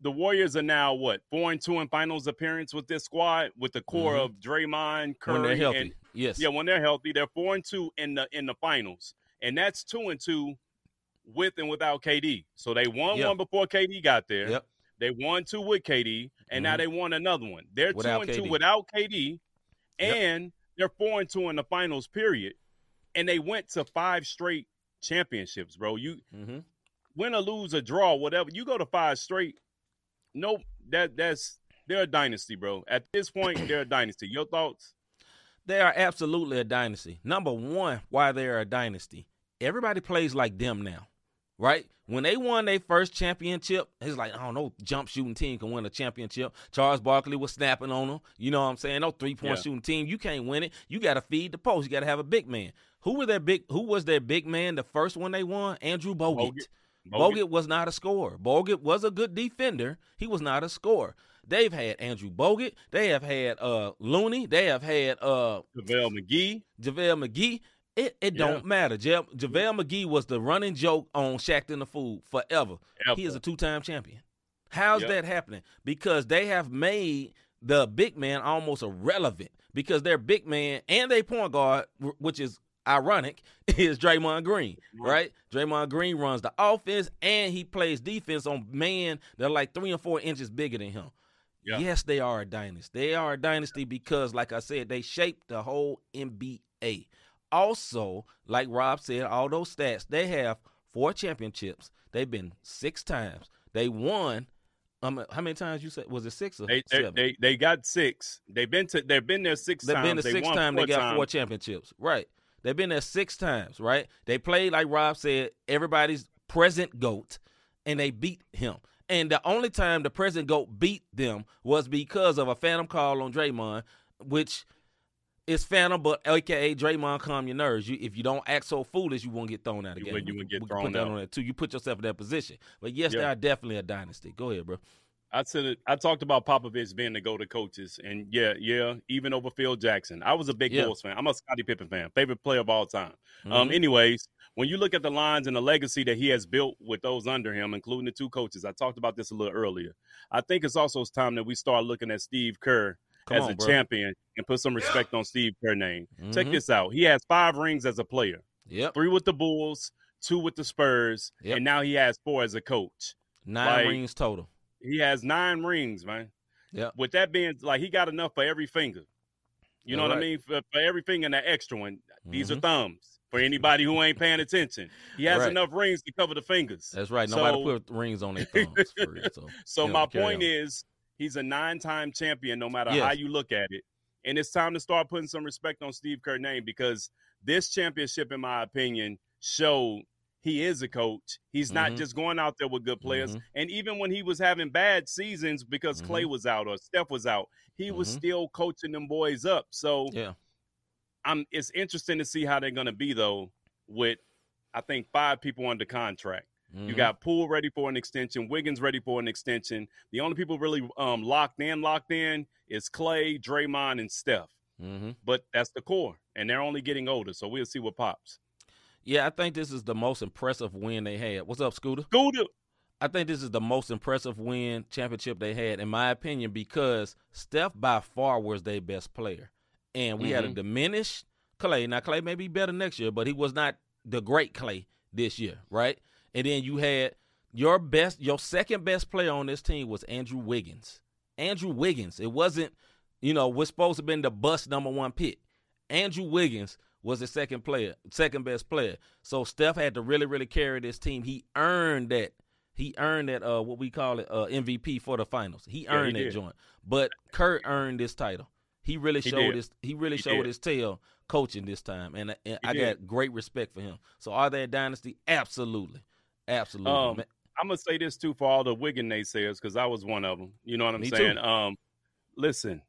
Speaker 3: The Warriors are now what four and two in finals appearance with this squad with the core
Speaker 2: Mhm.
Speaker 3: of Draymond, Curry,
Speaker 2: when they're healthy,
Speaker 3: and
Speaker 2: yes,
Speaker 3: yeah, when they're healthy, they're four and two in the in the finals, and that's two and two with and without KD. So they won
Speaker 2: Yep.
Speaker 3: one before KD got there.
Speaker 2: Yep.
Speaker 3: They won two with KD, and now
Speaker 2: Mhm.
Speaker 3: they won another one. They're
Speaker 2: Without
Speaker 3: two and two without KD,
Speaker 2: Yep.
Speaker 3: and they're four and two in the finals. Period. And they went to five straight championships, bro. You
Speaker 2: hmm
Speaker 3: win or lose or draw, whatever. You go to five straight. Nope. That that's they're a dynasty, bro. At this point, they're a dynasty. Your thoughts?
Speaker 2: They are absolutely a dynasty. Number one, why they're a dynasty. Everybody plays like them now, right? When they won their first championship, it's like, I don't know, jump shooting team can win a championship. Charles Barkley was snapping on them. You know what I'm saying? No three point
Speaker 3: Yeah.
Speaker 2: shooting team. You can't win it. You got to feed the post. You got to have a big man. Who were their big? Who was their big man? The first one they won, Andrew Bogut.
Speaker 3: Bogut.
Speaker 2: Bogut was not a scorer. Bogut was a good defender. He was not a scorer. They've had Andrew Bogut. They have had uh Looney. They have had uh
Speaker 3: JaVale McGee.
Speaker 2: JaVale McGee. It it
Speaker 3: Yeah.
Speaker 2: don't matter. Ja- JaVale McGee was the running joke on Shaqtin' a Fool forever. He is a two time champion. How's
Speaker 3: Yep.
Speaker 2: that happening? Because they have made the big man almost irrelevant because their big man and their point guard, which is ironic, is Draymond Green,
Speaker 3: Right.
Speaker 2: right? Draymond Green runs the offense and he plays defense on man that are like three or four inches bigger than him.
Speaker 3: Yeah.
Speaker 2: Yes, they are a dynasty. They are a dynasty because, like I said, they shaped the whole NBA. Also, like Rob said, all those stats, they have four championships. They've been six times. They won. Um, how many times you said? Was it six or
Speaker 3: They they,
Speaker 2: seven?
Speaker 3: they they got six. They've been to they've been there 6
Speaker 2: They've
Speaker 3: times.
Speaker 2: been the
Speaker 3: they
Speaker 2: sixth
Speaker 3: won
Speaker 2: time they got
Speaker 3: times.
Speaker 2: four championships. Right. They've been there six times, right? They played like Rob said, everybody's present GOAT, and they beat him. And the only time the present GOAT beat them was because of a phantom call on Draymond, which is phantom, but aka Draymond calm your nerves. You if you don't act so foolish, you won't get thrown out of
Speaker 3: You
Speaker 2: game.
Speaker 3: you would get
Speaker 2: We
Speaker 3: thrown
Speaker 2: put that
Speaker 3: out.
Speaker 2: on that too. You put yourself in that position. But yes, they are definitely a dynasty. Go ahead, bro.
Speaker 3: I said it, I talked about Popovich being the go-to coaches, and yeah, yeah, even over Phil Jackson. I was a big
Speaker 2: Yeah.
Speaker 3: Bulls fan. I'm a Scottie Pippen fan, favorite player of all time. Um,
Speaker 2: Mhm.
Speaker 3: anyways, when you look at the lines and the legacy that he has built with those under him, including the two coaches, I talked about this a little earlier. I think it's also time that we start looking at Steve Kerr
Speaker 2: Come
Speaker 3: as
Speaker 2: on,
Speaker 3: a
Speaker 2: bro.
Speaker 3: champion and put some respect on Steve Kerr name. Check
Speaker 2: Mhm.
Speaker 3: this out. He has five rings as a player.
Speaker 2: Yep.
Speaker 3: Three with the Bulls, two with the Spurs,
Speaker 2: Yep.
Speaker 3: and now he has four as a coach.
Speaker 2: Nine
Speaker 3: like-
Speaker 2: rings total.
Speaker 3: He has nine rings, man.
Speaker 2: Yeah.
Speaker 3: With that being like he got enough for every finger. You know
Speaker 2: All
Speaker 3: what I mean? For, for every finger and that extra one. These are
Speaker 2: Mhm.
Speaker 3: thumbs. For anybody who ain't paying attention. He has
Speaker 2: Right.
Speaker 3: enough rings to cover the fingers.
Speaker 2: That's right. Nobody
Speaker 3: So-
Speaker 2: put rings on their thumbs for real. So,
Speaker 3: So my point
Speaker 2: on.
Speaker 3: is he's a nine-time champion no matter
Speaker 2: Yes.
Speaker 3: how you look at it. And it's time to start putting some respect on Steve Kerr name because this championship, in my opinion, showed he is a coach. He's not
Speaker 2: Mhm.
Speaker 3: just going out there with good players.
Speaker 2: Mhm.
Speaker 3: And even when he was having bad seasons because Clay was out or Steph was out, he was
Speaker 2: Mhm.
Speaker 3: still coaching them boys up. So
Speaker 2: yeah.
Speaker 3: I'm it's interesting to see how they're gonna be though, with I think five people under contract. You
Speaker 2: Mhm.
Speaker 3: got Poole ready for an extension, Wiggins ready for an extension. The only people really um, locked in, locked in is Clay, Draymond, and Steph.
Speaker 2: Mhm.
Speaker 3: But that's the core, and they're only getting older, so we'll see what pops.
Speaker 2: Yeah, I think this is the most impressive win they had. What's up, Scooter?
Speaker 3: Scooter,
Speaker 2: I think this is the most impressive win championship they had, in my opinion, because Steph by far was their best player. And we had a
Speaker 3: Mhm.
Speaker 2: diminished Clay. Now, Clay may be better next year, but he was not the great Clay this year, right? And then you had your best, your second best player on this team was Andrew Wiggins. Andrew Wiggins. It wasn't, you know, we're supposed to have been the bust number one pick. Andrew Wiggins was the second player, second best player. So Steph had to really, really carry this team. He earned that. He earned that uh what we call it uh MVP for the finals. He
Speaker 3: Yeah, he
Speaker 2: earned that
Speaker 3: did.
Speaker 2: joint. But Kurt earned this title. He really
Speaker 3: He
Speaker 2: showed
Speaker 3: did.
Speaker 2: his he really
Speaker 3: He
Speaker 2: showed
Speaker 3: did.
Speaker 2: his tail coaching this time. And, and I got great respect for him. So are they a dynasty? Absolutely. Absolutely.
Speaker 3: Um. I'm gonna say this too for all the Wiggin naysayers because I was one of them. You know what I'm
Speaker 2: Me too.
Speaker 3: saying? Um, listen,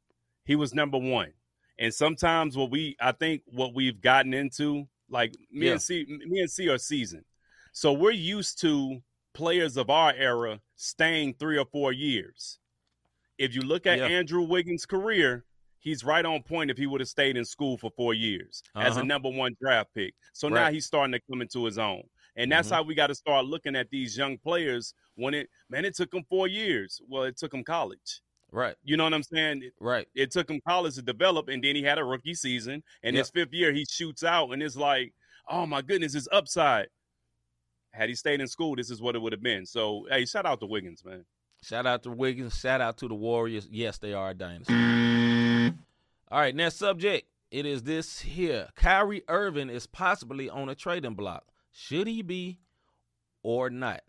Speaker 3: he was number one, and sometimes what we I think what we've gotten into, like me
Speaker 2: Yeah.
Speaker 3: and C, me and C are seasoned, so we're used to players of our era staying three or four years. if you look at
Speaker 2: Yeah.
Speaker 3: Andrew Wiggins' career, he's right on point if he would have stayed in school for four years as
Speaker 2: Uh-huh.
Speaker 3: a number one draft pick. So now he's starting to come into his own. And that's
Speaker 2: Mhm.
Speaker 3: how we got to start looking at these young players when it, man, it took them four years. Well, it took them college.
Speaker 2: Right,
Speaker 3: You know what I'm saying?
Speaker 2: Right.
Speaker 3: it took him college to develop, and then he had a rookie season. And his fifth year, he shoots out, and it's like, oh my goodness, his upside. Had he stayed in school, this is what it would have been. So, hey, shout out to Wiggins, man.
Speaker 2: Shout out to Wiggins. Shout out to the Warriors. Yes, they are a dynasty. All right, next subject. It is this here. Kyrie Irving is possibly on a trading block. Should he be or not?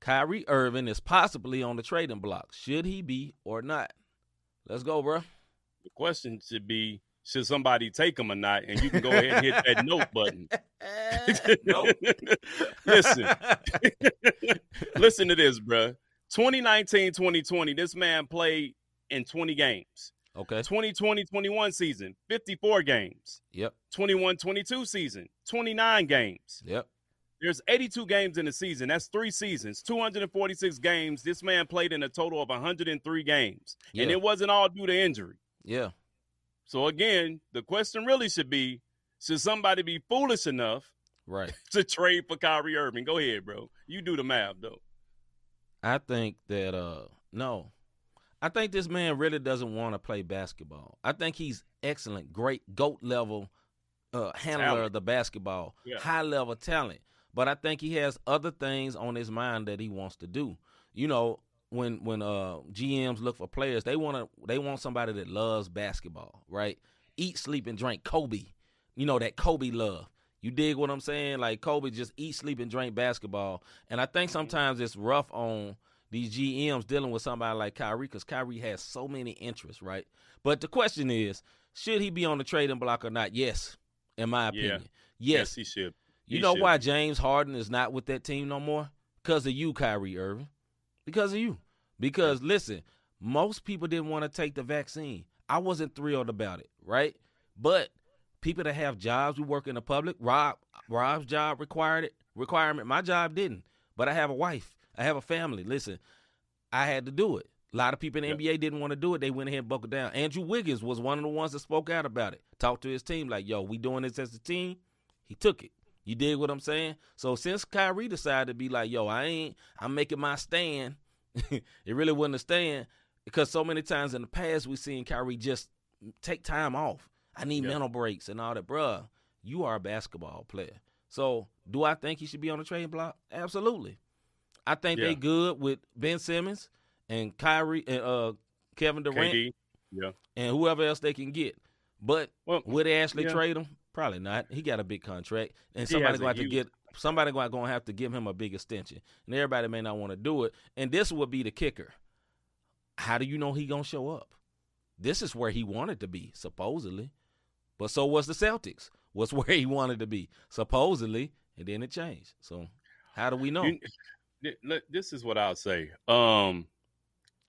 Speaker 2: Kyrie Irving is possibly on the trading block. Should he be or not? Let's go, bro.
Speaker 3: The question should be, should somebody take him or not? And you can go ahead and hit that note button.
Speaker 2: Nope.
Speaker 3: Listen, listen to this, bruh. 2019 2020, this man played in 20 games.
Speaker 2: okay.
Speaker 3: 2020 21 season, 54 games.
Speaker 2: Yep.
Speaker 3: 21 22 season, 29 games.
Speaker 2: Yep.
Speaker 3: There's 82 games in the season. That's three seasons, 246 games. This man played in a total of 103 games.
Speaker 2: Yeah.
Speaker 3: And it wasn't all due to injury.
Speaker 2: Yeah.
Speaker 3: So, again, the question really should be should somebody be foolish enough
Speaker 2: Right.
Speaker 3: to trade for Kyrie Irving? Go ahead, bro. You do the math, though.
Speaker 2: I think that uh no. I think this man really doesn't want to play basketball. I think he's excellent, great, goat level uh handler
Speaker 3: Talent.
Speaker 2: of the basketball,
Speaker 3: Yeah.
Speaker 2: high level talent. But I think he has other things on his mind that he wants to do. You know, when when uh GMs look for players, they want to they want somebody that loves basketball, right? Eat, sleep, and drink Kobe. You know that Kobe love. You dig what I'm saying? Like Kobe just eat, sleep, and drink basketball. And I think sometimes it's rough on these GMs dealing with somebody like Kyrie because Kyrie has so many interests, right? But the question is, should he be on the trading block or not? Yes, in my
Speaker 3: Yeah.
Speaker 2: opinion.
Speaker 3: Yes,
Speaker 2: Yes.
Speaker 3: he should.
Speaker 2: You
Speaker 3: He
Speaker 2: know
Speaker 3: should.
Speaker 2: why James Harden is not with that team no more? Because of you, Kyrie Irving. Because of you. Because listen, most people didn't want to take the vaccine. I wasn't thrilled about it, right? But people that have jobs who work in the public, Rob Rob's job required it requirement. My job didn't. But I have a wife. I have a family. Listen, I had to do it. A lot of people in the
Speaker 3: Yeah.
Speaker 2: NBA didn't want to do it. They went ahead and buckled down. Andrew Wiggins was one of the ones that spoke out about it. Talked to his team like, yo, we doing this as a team. He took it. You dig what I'm saying? So since Kyrie decided to be like, yo, I ain't, I'm making my stand. it really wasn't a stand because so many times in the past we've seen Kyrie just take time off. I need
Speaker 3: Yeah.
Speaker 2: mental breaks and all that, bruh. You are a basketball player. So do I think he should be on the trade block? Absolutely. I think
Speaker 3: Yeah.
Speaker 2: they good with Ben Simmons and Kyrie and uh, Kevin Durant
Speaker 3: KD. Yeah.
Speaker 2: and whoever else they can get. But
Speaker 3: Well,
Speaker 2: would they actually
Speaker 3: yeah.
Speaker 2: trade him? Probably not. He got a big contract, and
Speaker 3: He
Speaker 2: somebody going to get somebody going to have to give him a big extension, and everybody may not want to do it. And this would be the kicker. How do you know he gonna show up? This is where he wanted to be, supposedly, but so was the Celtics. Was where he wanted to be, supposedly, and then it changed. So how do we know?
Speaker 3: You- this is what I'll say. Um,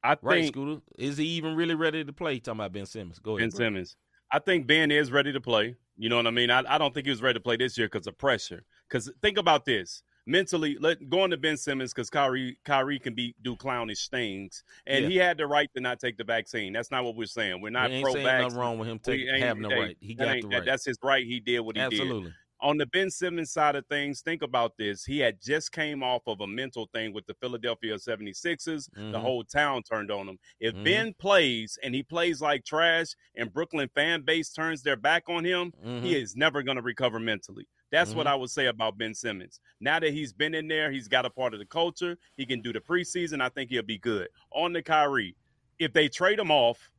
Speaker 3: I
Speaker 2: right,
Speaker 3: think
Speaker 2: Scooter? Is he even really ready to play? Talking about Ben Simmons. Go ahead.
Speaker 3: Ben
Speaker 2: bro.
Speaker 3: Simmons. I think Ben is ready to play. You know what I mean? I, I don't think he was ready to play this year because of pressure. Because think about this mentally. Let going to Ben Simmons because Kyrie Kyrie can be do clownish things, and
Speaker 2: Yeah.
Speaker 3: he had the right to not take the vaccine. That's not what we're saying. We're not
Speaker 2: we ain't
Speaker 3: pro
Speaker 2: saying
Speaker 3: vaccine.
Speaker 2: nothing wrong with him taking having the right. He got the right.
Speaker 3: That's his right. He did what he did.
Speaker 2: Absolutely.
Speaker 3: On the Ben Simmons side of things, think about this. He had just came off of a mental thing with the Philadelphia 76ers. The
Speaker 2: Mhm.
Speaker 3: whole town turned on him. If
Speaker 2: Mhm.
Speaker 3: Ben plays and he plays like trash and Brooklyn fan base turns their back on him,
Speaker 2: Mhm.
Speaker 3: he is never going to recover mentally. That's what
Speaker 2: Mhm.
Speaker 3: I would say about Ben Simmons. Now that he's been in there, he's got a part of the culture. He can do the preseason. I think he'll be good. On the Kyrie, if they trade him off,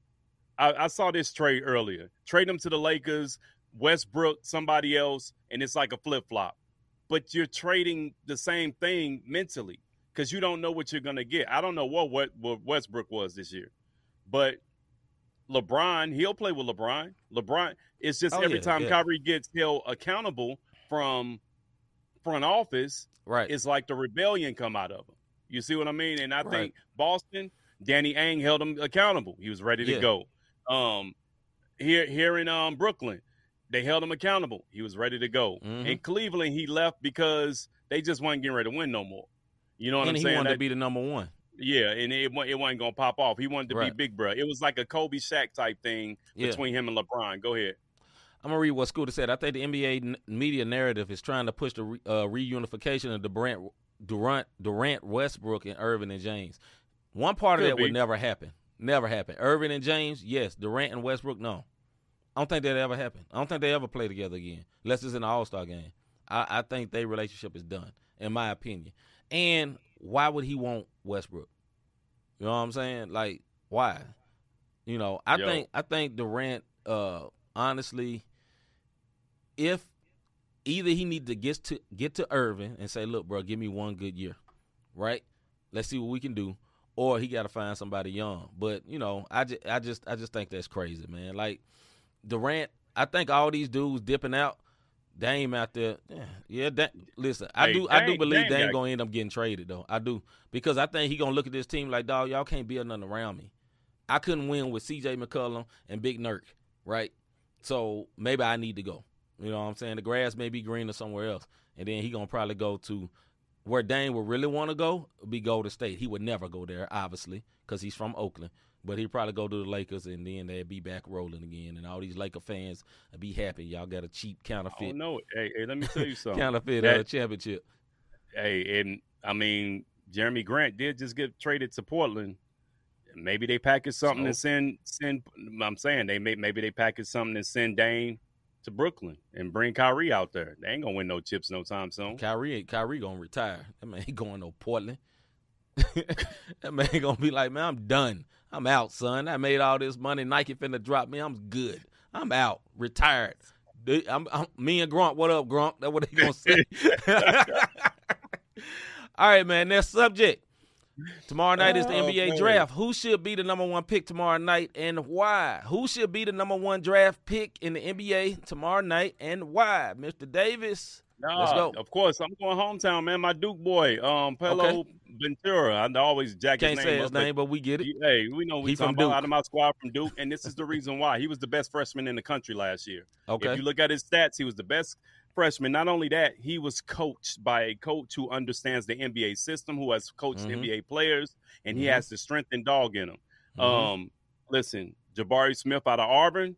Speaker 3: I, I saw this trade earlier. Trade him to the Lakers, Westbrook, somebody else, and it's like a flip flop. But you're trading the same thing mentally because you don't know what you're gonna get. I don't know what, what what Westbrook was this year, but LeBron, he'll play with LeBron. LeBron, it's just
Speaker 2: Oh,
Speaker 3: every
Speaker 2: yeah,
Speaker 3: time
Speaker 2: yeah.
Speaker 3: Kyrie gets held accountable from front office,
Speaker 2: Right.
Speaker 3: it's like the rebellion come out of him. You see what I mean? And I
Speaker 2: Right.
Speaker 3: think Boston, Danny Ainge held him accountable. He was ready to
Speaker 2: Yeah.
Speaker 3: go. Um, here here in um Brooklyn, they held him accountable. He was ready to go.
Speaker 2: Mhm.
Speaker 3: In Cleveland, he left because they just weren't getting ready to win no more. You know what
Speaker 2: and
Speaker 3: I'm saying?
Speaker 2: he wanted
Speaker 3: That-
Speaker 2: to be the number one.
Speaker 3: Yeah, and it it wasn't gonna pop off. He wanted to
Speaker 2: Right.
Speaker 3: be big bro. It was like a Kobe Shaq type thing
Speaker 2: Yeah.
Speaker 3: between him and LeBron. Go ahead.
Speaker 2: I'm gonna read what Scooter said. I think the NBA media narrative is trying to push the re- uh, reunification of Durant, Durant, Durant, Westbrook, and Irving and James. One part of
Speaker 3: Could
Speaker 2: that
Speaker 3: be.
Speaker 2: would never happen. Never happen. Irving and James, yes. Durant and Westbrook, no. I don't think that ever happened. I don't think they ever play together again, unless it's in an All Star game. I, I think their relationship is done, in my opinion. And why would he want Westbrook? You know what I'm saying? Like, why? You know, I
Speaker 3: Yo.
Speaker 2: think I think Durant, uh, honestly, if either he need to get to get to Irving and say, "Look, bro, give me one good year, right? Let's see what we can do," or he got to find somebody young. But you know, I just, I just, I just think that's crazy, man. Like Durant, I think all these dudes dipping out. Dame out there, yeah. yeah that, listen, I
Speaker 3: Hey,
Speaker 2: do, I do believe
Speaker 3: Dame
Speaker 2: Dame gonna end up getting traded though. I do because I think he gonna look at this team like, dog, y'all can't build nothing around me. I couldn't win with C.J. McCollum and Big Nurk, right? So maybe I need to go. You know what I'm saying? The grass may be greener somewhere else, and then he gonna probably go to where Dame would really want to go. Be Golden State. He would never go there, obviously, because he's from Oakland. But he'd probably go to the Lakers, and then they'd be back rolling again, and all these Laker fans would be happy. Y'all got a cheap counterfeit,
Speaker 3: don't know. Hey, hey, let me tell you something.
Speaker 2: counterfeit
Speaker 3: That-
Speaker 2: uh, championship.
Speaker 3: hey, and I mean, Jerami Grant did just get traded to Portland. Maybe they package something and send send. I'm saying they may maybe they package something and send Dame to Brooklyn and bring Kyrie out there. They ain't gonna win no chips no time soon.
Speaker 2: Kyrie, ain't- Kyrie gonna retire. That man ain't going no Portland. that man gonna be like, man, I'm done. I'm out, son. I made all this money. Nike finna drop me. I'm good. I'm out. Retired. Dude, I'm, I'm- me and Gronk. What up, Gronk? That's what they gonna say. all right, man. Next subject. Tomorrow night is the
Speaker 3: Oh,
Speaker 2: NBA
Speaker 3: man.
Speaker 2: draft. Who should be the number one pick tomorrow night and why? Who should be the number one draft pick in the NBA tomorrow night and why? Mr. Davis.
Speaker 3: Nah,
Speaker 2: Let's go.
Speaker 3: Of course, I'm going hometown, man. My Duke boy, um, Pelo Ventura. I always jack
Speaker 2: Can't
Speaker 3: his
Speaker 2: say
Speaker 3: name
Speaker 2: his
Speaker 3: up, but
Speaker 2: name, but we get it.
Speaker 3: Hey, we know we talking
Speaker 2: from
Speaker 3: about out of my squad from Duke, and this is the reason why he was the best freshman in the country last year.
Speaker 2: Okay.
Speaker 3: If you look at his stats, he was the best freshman. Not only that, he was coached by a coach who understands the NBA system, who has coached
Speaker 2: Mhm.
Speaker 3: NBA players, and he
Speaker 2: Mhm.
Speaker 3: has the strength and dog in him.
Speaker 2: Mhm.
Speaker 3: Um, listen, Jabari Smith out of Auburn,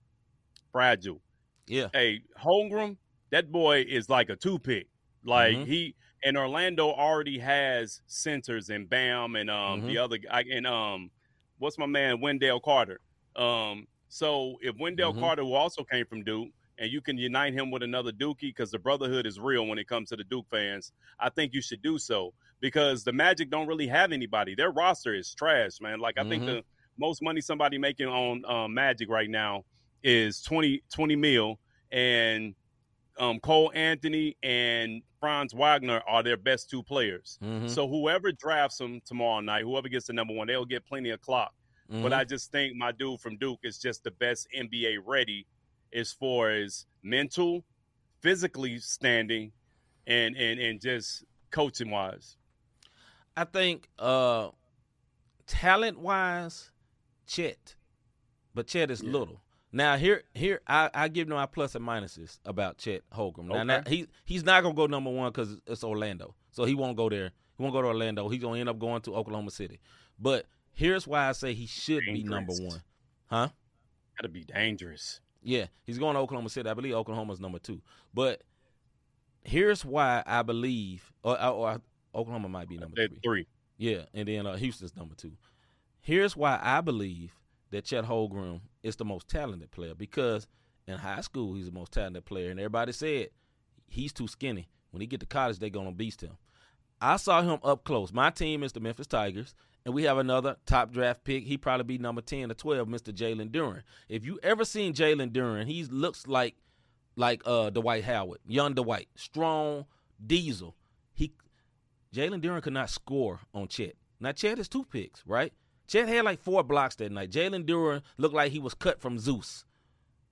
Speaker 3: fragile.
Speaker 2: yeah.
Speaker 3: Hey, Holmgren, that boy is like a two pick. Like
Speaker 2: Mhm.
Speaker 3: he and Orlando already has centers and Bam and um
Speaker 2: Mm-hmm.
Speaker 3: the other guy and um what's my man Wendell Carter. Um, so if Wendell
Speaker 2: Mhm.
Speaker 3: Carter, who also came from Duke, and you can unite him with another Dookie because the brotherhood is real when it comes to the Duke fans, I think you should do so because the Magic don't really have anybody. Their roster is trash, man. Like I think
Speaker 2: Mhm.
Speaker 3: the most money somebody making on um, Magic right now is 20, 20 mil, and um, Cole Anthony and Franz Wagner are their best two players.
Speaker 2: Mhm.
Speaker 3: So whoever drafts them tomorrow night, whoever gets the number one, they'll get plenty of clock. But
Speaker 2: Mhm.
Speaker 3: I just think my dude from Duke is just the best NBA ready as far as mental, physically standing, and and and just coaching wise.
Speaker 2: I think uh talent wise, Chet. But Chet is
Speaker 3: Yeah.
Speaker 2: little. Now here here I, I give my plus and minuses about Chet Holmgren. Now,
Speaker 3: Okay.
Speaker 2: now he he's not gonna go number one because it's Orlando. So he won't go there. He won't go to Orlando. He's gonna end up going to Oklahoma City. But here's why I say he should be number one. Huh?
Speaker 3: That'd be dangerous.
Speaker 2: Yeah, he's going to Oklahoma City. I believe Oklahoma's number two. But here's why I believe, or, or, or Oklahoma might be number three.
Speaker 3: three.
Speaker 2: Yeah, and then uh, Houston's number two. Here's why I believe that Chet Holmgren is the most talented player because in high school he's the most talented player, and everybody said he's too skinny. When he get to college, they're gonna beast him. I saw him up close. My team is the Memphis Tigers, and we have another top draft pick. He probably be number ten or twelve, Mr. Jalen Duren. If you ever seen Jalen Duren, he looks like like uh Dwight Howard, young Dwight, strong diesel. He Jalen Duren could not score on Chet. Now Chet is two picks, right? Chet had like four blocks that night. Jalen Duren looked like he was cut from Zeus.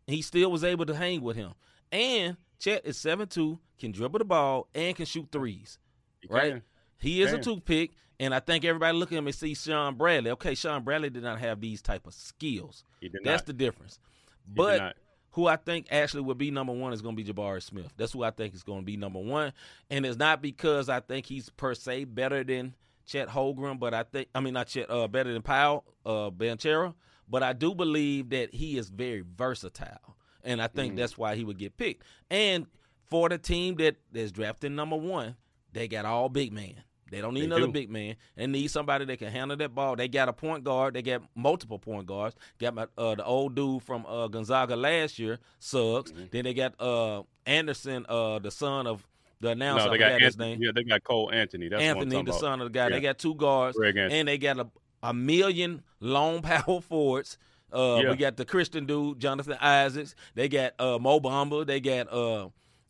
Speaker 2: He still was able to hang with him. And Chet is 7'2", can dribble the ball, and can shoot threes.
Speaker 3: You
Speaker 2: Right.
Speaker 3: can.
Speaker 2: He is a
Speaker 3: Damn.
Speaker 2: two pick, and I think everybody look at him and see Shawn Bradley. Okay, Shawn Bradley did not have these type of skills.
Speaker 3: He did
Speaker 2: That's
Speaker 3: not.
Speaker 2: the difference.
Speaker 3: He
Speaker 2: But who I think actually would be number one is going to be Jabari Smith. That's who I think is going to be number one, and it's not because I think he's per se better than Chet Holmgren, but I think I mean not Chet, uh, better than Paolo uh, Banchero, but I do believe that he is very versatile, and I think mm. that's why he would get picked. And for the team that is drafting number one, they got all big man. They don't need they another do. big man. They need somebody that can handle that ball. They got a point guard. They got multiple point guards. Got my, uh, the old dude from uh, Gonzaga last year, Suggs. Mm-hmm. Then they got uh, Anderson, uh, the son of the announcer.
Speaker 3: No, they got his name. Yeah, they got Cole Anthony. That's
Speaker 2: Anthony, the son of the guy. Yeah. They got two guards, and they got a, a million long power forwards. Uh, yeah. We got the Christian dude, Jonathan Isaacs. They got uh, Mo Bamba. They got uh,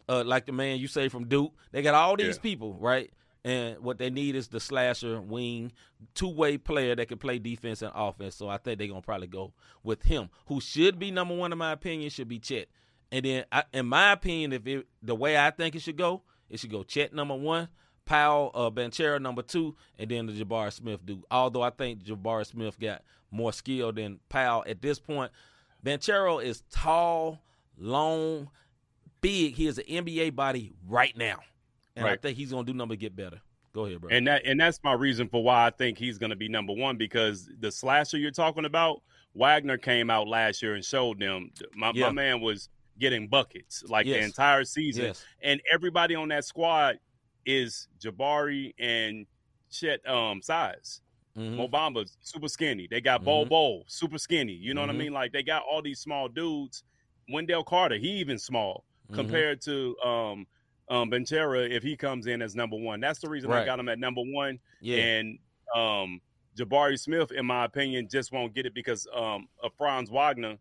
Speaker 2: uh, like the man you say from Duke. They got all these yeah. people, right? And what they need is the slasher wing, two way player that can play defense and offense. So I think they're gonna probably go with him, who should be number one in my opinion, should be Chet. And then, I, in my opinion, if it, the way I think it should go, it should go Chet number one, Paolo uh, Banchero number two, and then the Jabari Smith dude. Although I think Jabari Smith got more skill than Paolo at this point. Banchero is tall, long, big. He is an NBA body right now, and right. I think he's gonna do number get better. Go ahead, bro.
Speaker 3: And that and that's my reason for why I think he's gonna be number one because the slasher you're talking about, Wagner came out last year and showed them. My, yeah. my man was getting buckets like yes. the entire season, yes. and everybody on that squad is Jabari and Chet um size. Mm-hmm. Mo Bamba's super skinny. They got mm-hmm. Bol, super skinny. You know mm-hmm. what I mm-hmm. mean? Like they got all these small dudes. Wendell Carter, he even small mm-hmm. compared to um um Banchero if he comes in as number one. That's the reason right. I got him at number one. Yeah. And um Jabari Smith, in my opinion, just won't get it because um of Franz Wagner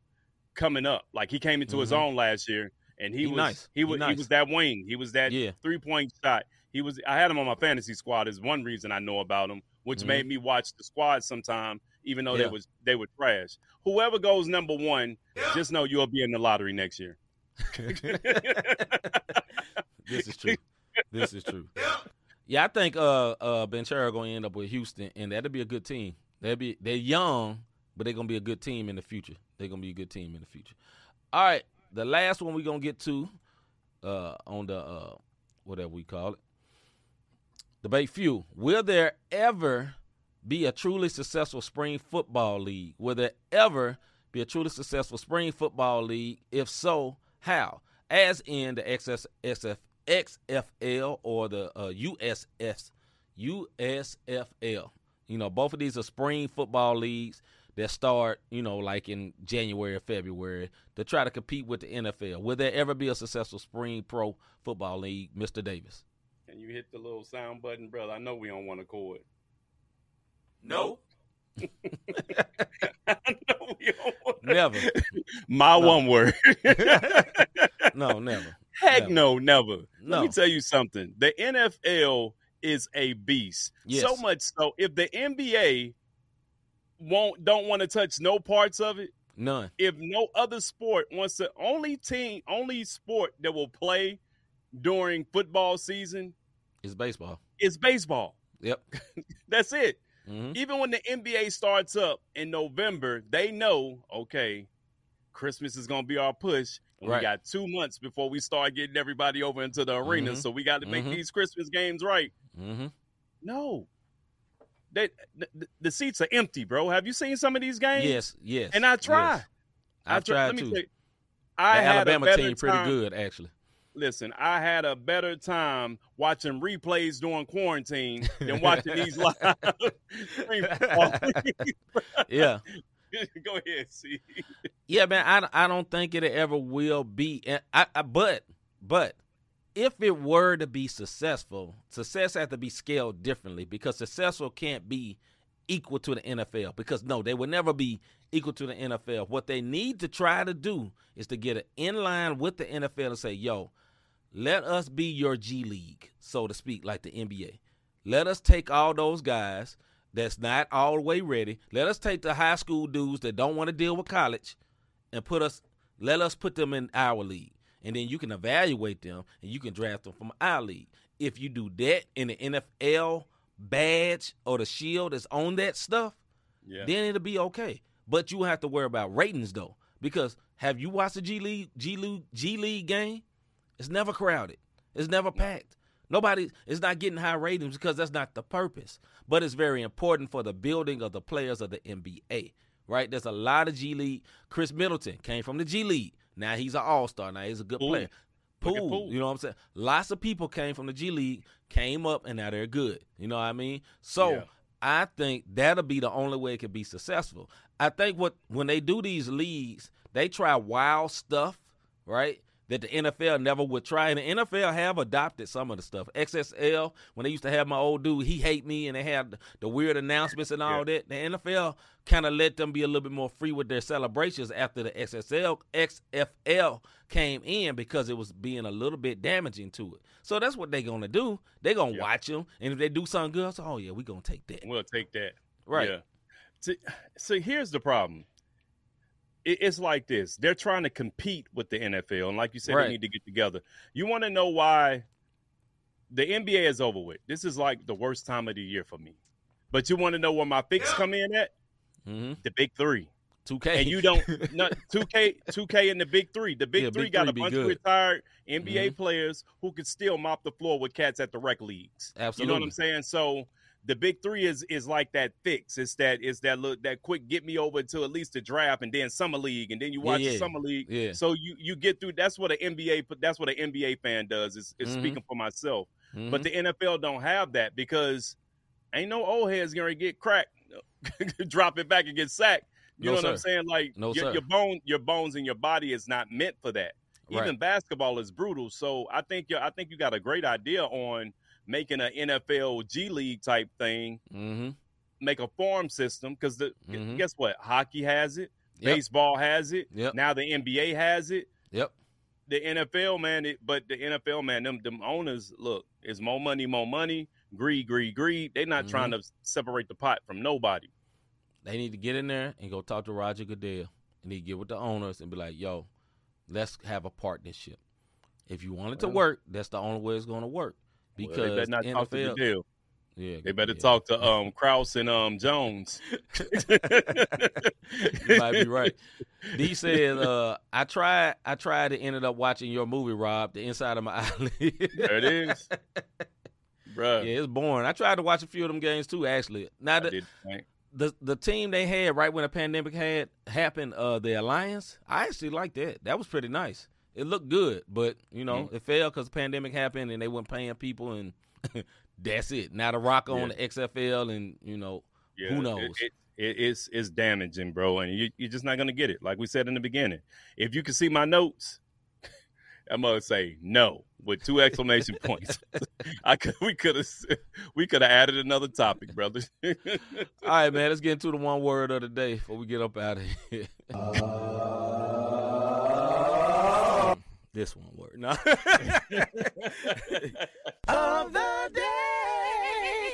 Speaker 3: coming up. Like he came into his mm-hmm. own last year and he, he was nice. he was he, nice. he was that wing. He was that yeah. three point shot. He was I had him on my fantasy squad is one reason I know about him, which mm-hmm. made me watch the squad sometime, even though yeah. they was they were trash. Whoever goes number one, just know you'll be in the lottery next year.
Speaker 2: this is true. This is true. Yeah, I think uh uh Banchero gonna end up with Houston, and that'll be a good team. They'll be they're young, but they're gonna be a good team in the future. They're gonna be a good team in the future. All right, the last one we're gonna get to uh on the uh whatever we call it debate few. Will there ever be a truly successful spring football league? Will there ever be a truly successful spring football league? If so, how? As in the XS, XFL or the uh, USFL. You know, both of these are spring football leagues that start, you know, like in January or February to try to compete with the NFL. Will there ever be a successful spring pro football league, Mr. Davis?
Speaker 3: Can you hit the little sound button, brother, I know we don't want to cord.
Speaker 2: No. never.
Speaker 3: My no. one word.
Speaker 2: no, never.
Speaker 3: Heck never. no, never. No. Let me tell you something. The NFL is a beast. Yes. So much so if the NBA won't don't want to touch no parts of it,
Speaker 2: none.
Speaker 3: If no other sport wants to only team only sport that will play during football season
Speaker 2: is baseball.
Speaker 3: It's baseball.
Speaker 2: Yep.
Speaker 3: That's it. Mm-hmm. Even when the NBA starts up in November, they know, okay, Christmas is going to be our push. Right. We got two months before we start getting everybody over into the arena. Mm-hmm. So we got to make mm-hmm. these Christmas games right.
Speaker 2: Mm-hmm.
Speaker 3: No. They, the, the, seats are empty, bro. Have you seen some of these games?
Speaker 2: Yes, yes.
Speaker 3: And I try. Yes.
Speaker 2: I, I let me too. I the Alabama team pretty time. good, actually
Speaker 3: listen, I had a better time watching replays during quarantine than watching these live.
Speaker 2: yeah.
Speaker 3: Go ahead, see.
Speaker 2: Yeah, man, I, I don't think it ever will be. I, I, but but if it were to be successful, success has to be scaled differently because successful can't be equal to the NFL because no, they will never be equal to the NFL. What they need to try to do is to get in line with the NFL and say, "Yo, let us be your G League, so to speak, like the NBA. Let us take all those guys that's not all the way ready. Let us take the high school dudes that don't want to deal with college and put us let us put them in our league. And then you can evaluate them and you can draft them from our league. If you do that in the NFL badge or the shield that's on that stuff, yeah. then it'll be okay. But you have to worry about ratings though. Because have you watched the G League G League G League game? It's never crowded. It's never packed. Nobody is not getting high ratings because that's not the purpose. But it's very important for the building of the players of the NBA. Right? There's a lot of G League. Khris Middleton came from the G League. Now he's an all star. Now he's a good player.
Speaker 3: Look at
Speaker 2: Poole,
Speaker 3: Poole.
Speaker 2: you know what I'm saying? Lots of people came from the G League, came up, and now they're good. You know what I mean? So
Speaker 3: Yeah.
Speaker 2: I think that'll be the only way it could be successful. I think what when they do these leagues, they try wild stuff, right? That the NFL never would try. And the NFL have adopted some of the stuff. XFL, when they used to have my old dude, he hate me, and they had the, weird announcements and all that. The NFL kind of let them be a little bit more free with their celebrations after the XSL XFL came in because it was being a little bit damaging to it. So that's what they're gonna do. They're gonna
Speaker 3: Yeah.
Speaker 2: watch them, and if they do something good, so, oh yeah, we're gonna take that.
Speaker 3: We'll take that.
Speaker 2: Right.
Speaker 3: Yeah. So, so here's the problem. It- It's like this. They're trying to compete with the NFL, and like you said,
Speaker 2: Right.
Speaker 3: they need to get together. You want to know why the NBA is over with? This is like the worst time of the year for me. But you want to know where my fix come in at?
Speaker 2: Mm-hmm.
Speaker 3: The big three.
Speaker 2: Two K.
Speaker 3: And you don't not two K two K in the big three. The big
Speaker 2: Yeah,
Speaker 3: three
Speaker 2: big
Speaker 3: got
Speaker 2: three
Speaker 3: a bunch
Speaker 2: good.
Speaker 3: of retired NBA
Speaker 2: Mhm.
Speaker 3: players who could still mop the floor with cats at the rec leagues. You know what I'm saying? So the big three is is like that fix. It's that is that look that quick get me over to at least the draft and then summer league and then you watch
Speaker 2: yeah.
Speaker 3: the summer league.
Speaker 2: Yeah.
Speaker 3: So you you get through. That's what an NBA. That's what an NBA fan does. Is, is
Speaker 2: Mhm.
Speaker 3: speaking for myself.
Speaker 2: Mhm.
Speaker 3: But the NFL don't have that because ain't no old heads gonna get cracked, drop it back and get sacked. You
Speaker 2: No,
Speaker 3: know what I'm saying? Like
Speaker 2: No,
Speaker 3: your,
Speaker 2: sir.
Speaker 3: your bone, your bones in your body is not meant for that.
Speaker 2: Right.
Speaker 3: Even basketball is brutal. So I think you I think you got a great idea on making an NFL G League type thing,
Speaker 2: mm-hmm.
Speaker 3: make a farm system because the
Speaker 2: Mhm.
Speaker 3: guess what? Hockey has it,
Speaker 2: Yep.
Speaker 3: baseball has it,
Speaker 2: Yep.
Speaker 3: now the NBA has it.
Speaker 2: Yep.
Speaker 3: The NFL man, it, but the NFL man, them them owners look is more money, more money, greed, greed, greed. They're not
Speaker 2: Mhm.
Speaker 3: trying to separate the pot from nobody.
Speaker 2: They need to get in there and go talk to Roger Goodell. And he get with the owners and be like, "Yo, let's have a partnership. If you want it to work, that's the only way it's going to work.
Speaker 3: Well, they better not
Speaker 2: the
Speaker 3: talk to
Speaker 2: NFL,
Speaker 3: the deal.
Speaker 2: yeah,
Speaker 3: They better
Speaker 2: yeah.
Speaker 3: talk to um Kraft and um Jones.
Speaker 2: you might be right. D said, uh, "I tried. I tried. to ended up watching your movie, Rob. The inside of my eyelid.
Speaker 3: There it is, bruh.
Speaker 2: Yeah, it's boring. I tried to watch a few of them games too. Actually, now the,
Speaker 3: did
Speaker 2: the the team they had right when the pandemic had happened, uh, the Alliance, I actually liked that. That was pretty nice. It looked good, but you know,
Speaker 3: Mm-hmm.
Speaker 2: it failed because the pandemic happened and they weren't paying people, and that's it. Now the Rock on
Speaker 3: Yeah.
Speaker 2: the XFL, and you know,
Speaker 3: Yeah,
Speaker 2: Who knows?
Speaker 3: It, it, it's it's damaging, bro, and you you're just not gonna get it. Like we said in the beginning, if you can see my notes, I'm gonna say no with two exclamation points. I could we could have we could have added another topic, brother.
Speaker 2: all right, man. Let's get into the one word of the day before we get up out of here. This one word, no. of the day.